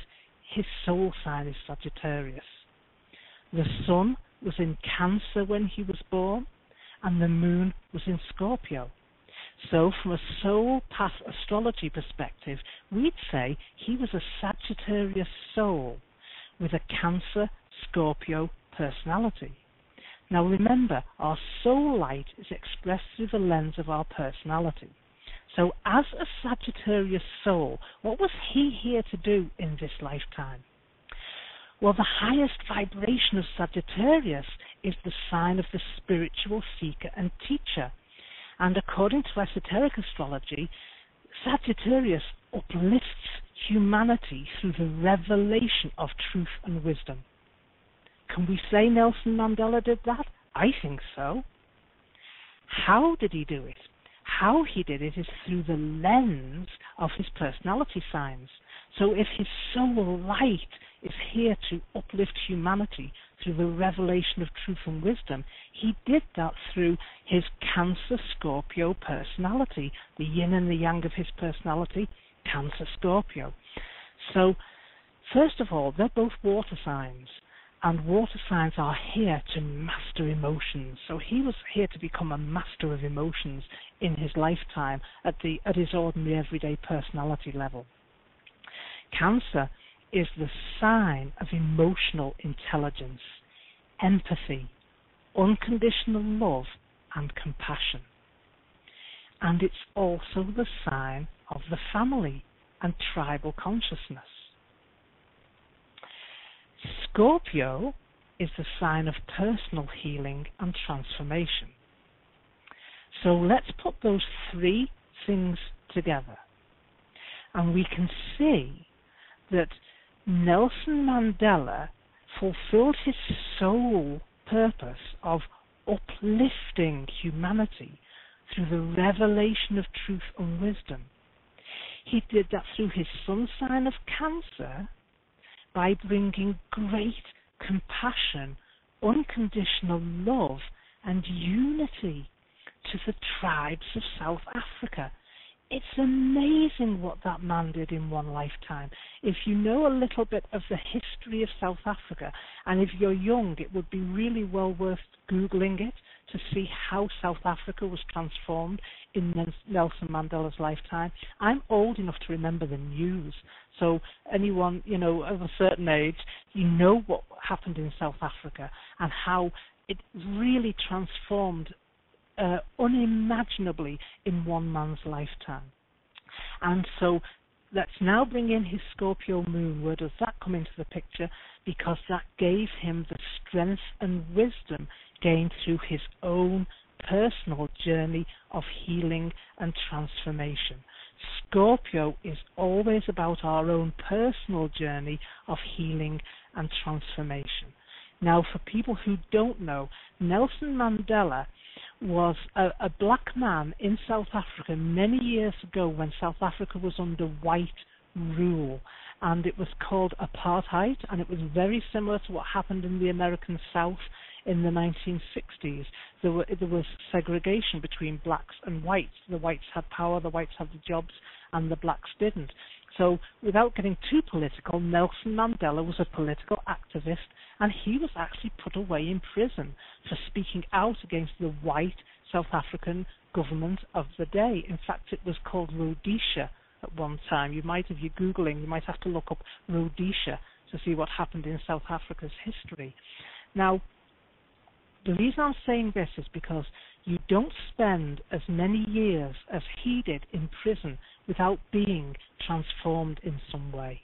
his soul sign is Sagittarius. The sun was in Cancer when he was born, and the moon was in Scorpio. So, from a soul path astrology perspective, we'd say he was a Sagittarius soul with a Cancer Scorpio personality. Now remember, our soul light is expressed through the lens of our personality. So, as a Sagittarius soul, what was he here to do in this lifetime? Well, the highest vibration of Sagittarius is the sign of the spiritual seeker and teacher. And according to esoteric astrology, Sagittarius uplifts humanity through the revelation of truth and wisdom. Can we say Nelson Mandela did that? I think so. How did he do it? How he did it is through the lens of his personality signs. So if his soul light is here to uplift humanity through the revelation of truth and wisdom, he did that through his Cancer Scorpio personality, the yin and the yang of his personality, Cancer Scorpio. So, first of all, they're both water signs. And water signs are here to master emotions. So he was here to become a master of emotions in his lifetime at the at his ordinary everyday personality level. Cancer is the sign of emotional intelligence, empathy, unconditional love, and compassion. And it's also the sign of the family and tribal consciousness. Scorpio is the sign of personal healing and transformation. So let's put those three things together. And we can see that Nelson Mandela fulfilled his sole purpose of uplifting humanity through the revelation of truth and wisdom. He did that through his sun sign of Cancer by bringing great compassion, unconditional love, and unity to the tribes of South Africa. It's amazing what that man did in one lifetime. If you know a little bit of the history of South Africa, and if you're young, it would be really well worth Googling it to see how South Africa was transformed in Nelson Mandela's lifetime. I'm old enough to remember the news, so anyone you know of a certain age, you know what happened in South Africa and how it really transformed uh, unimaginably in one man's lifetime. And so let's now bring in his Scorpio moon. Where does that come into the picture? Because that gave him the strength and wisdom gained through his own personal journey of healing and transformation. Scorpio is always about our own personal journey of healing and transformation. Now, for people who don't know, Nelson Mandela was a, a, black man in South Africa many years ago when South Africa was under white rule. And it was called apartheid, and it was very similar to what happened in the American South in the 1960s. There, were, there was segregation between blacks and whites. The whites had power, the whites had the jobs, and the blacks didn't. So, without getting too political, Nelson Mandela was a political activist, and he was actually put away in prison for speaking out against the white South African government of the day. In fact, it was called Rhodesia at one time. You might, if you're Googling, you might have to look up Rhodesia to see what happened in South Africa's history. Now, the reason I'm saying this is because you don't spend as many years as he did in prison without being transformed in some way.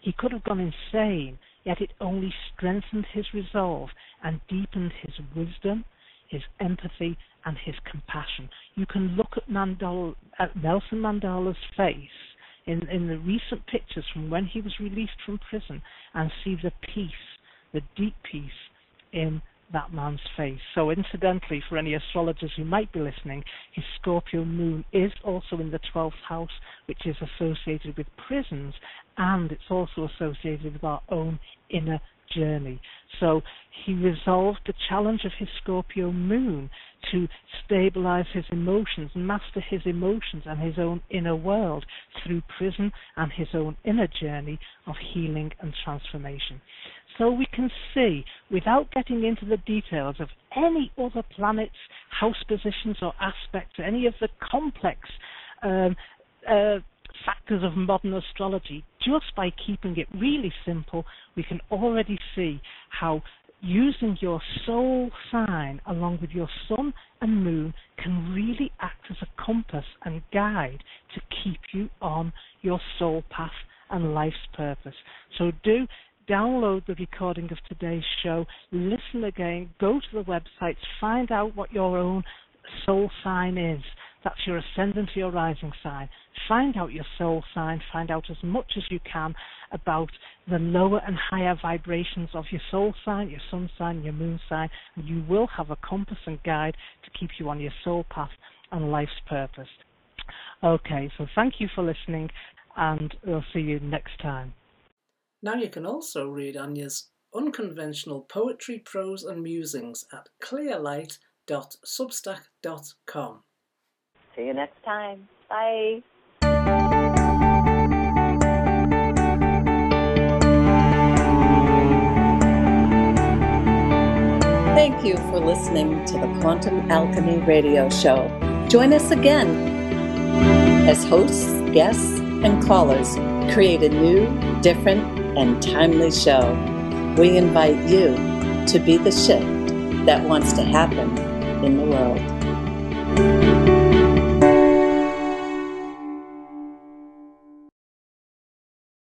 He could have gone insane, yet it only strengthened his resolve and deepened his wisdom, his empathy, and his compassion. You can look at, Mandela, at Nelson Mandela's face in, in the recent pictures from when he was released from prison and see the peace, the deep peace in that man's face. So, incidentally, for any astrologers who might be listening, his Scorpio moon is also in the 12th house, which is associated with prisons, and it's also associated with our own inner journey. So, he resolved the challenge of his Scorpio moon to stabilize his emotions, master his emotions and his own inner world through prison and his own inner journey of healing and transformation so we can see, without getting into the details of any other planets, house positions, or aspects, any of the complex um, uh, factors of modern astrology, just by keeping it really simple, we can already see how using your soul sign along with your sun and moon can really act as a compass and guide to keep you on your soul path and life's purpose. So do download the recording of today's show, listen again, go to the websites, find out what your own soul sign is. That's your ascendant your rising sign. Find out your soul sign, find out as much as you can about the lower and higher vibrations of your soul sign, your sun sign, your moon sign, and you will have a compass and guide to keep you on your soul path and life's purpose. Okay, so thank you for listening, and we'll see you next time. Now you can also read Anya's unconventional poetry, prose, and musings at clearlight.substack.com. See you next time. Bye. Thank you for listening to the Quantum Alchemy Radio Show. Join us again as hosts, guests, and callers create a new, different, and timely show. We invite you to be the shift that wants to happen in the world.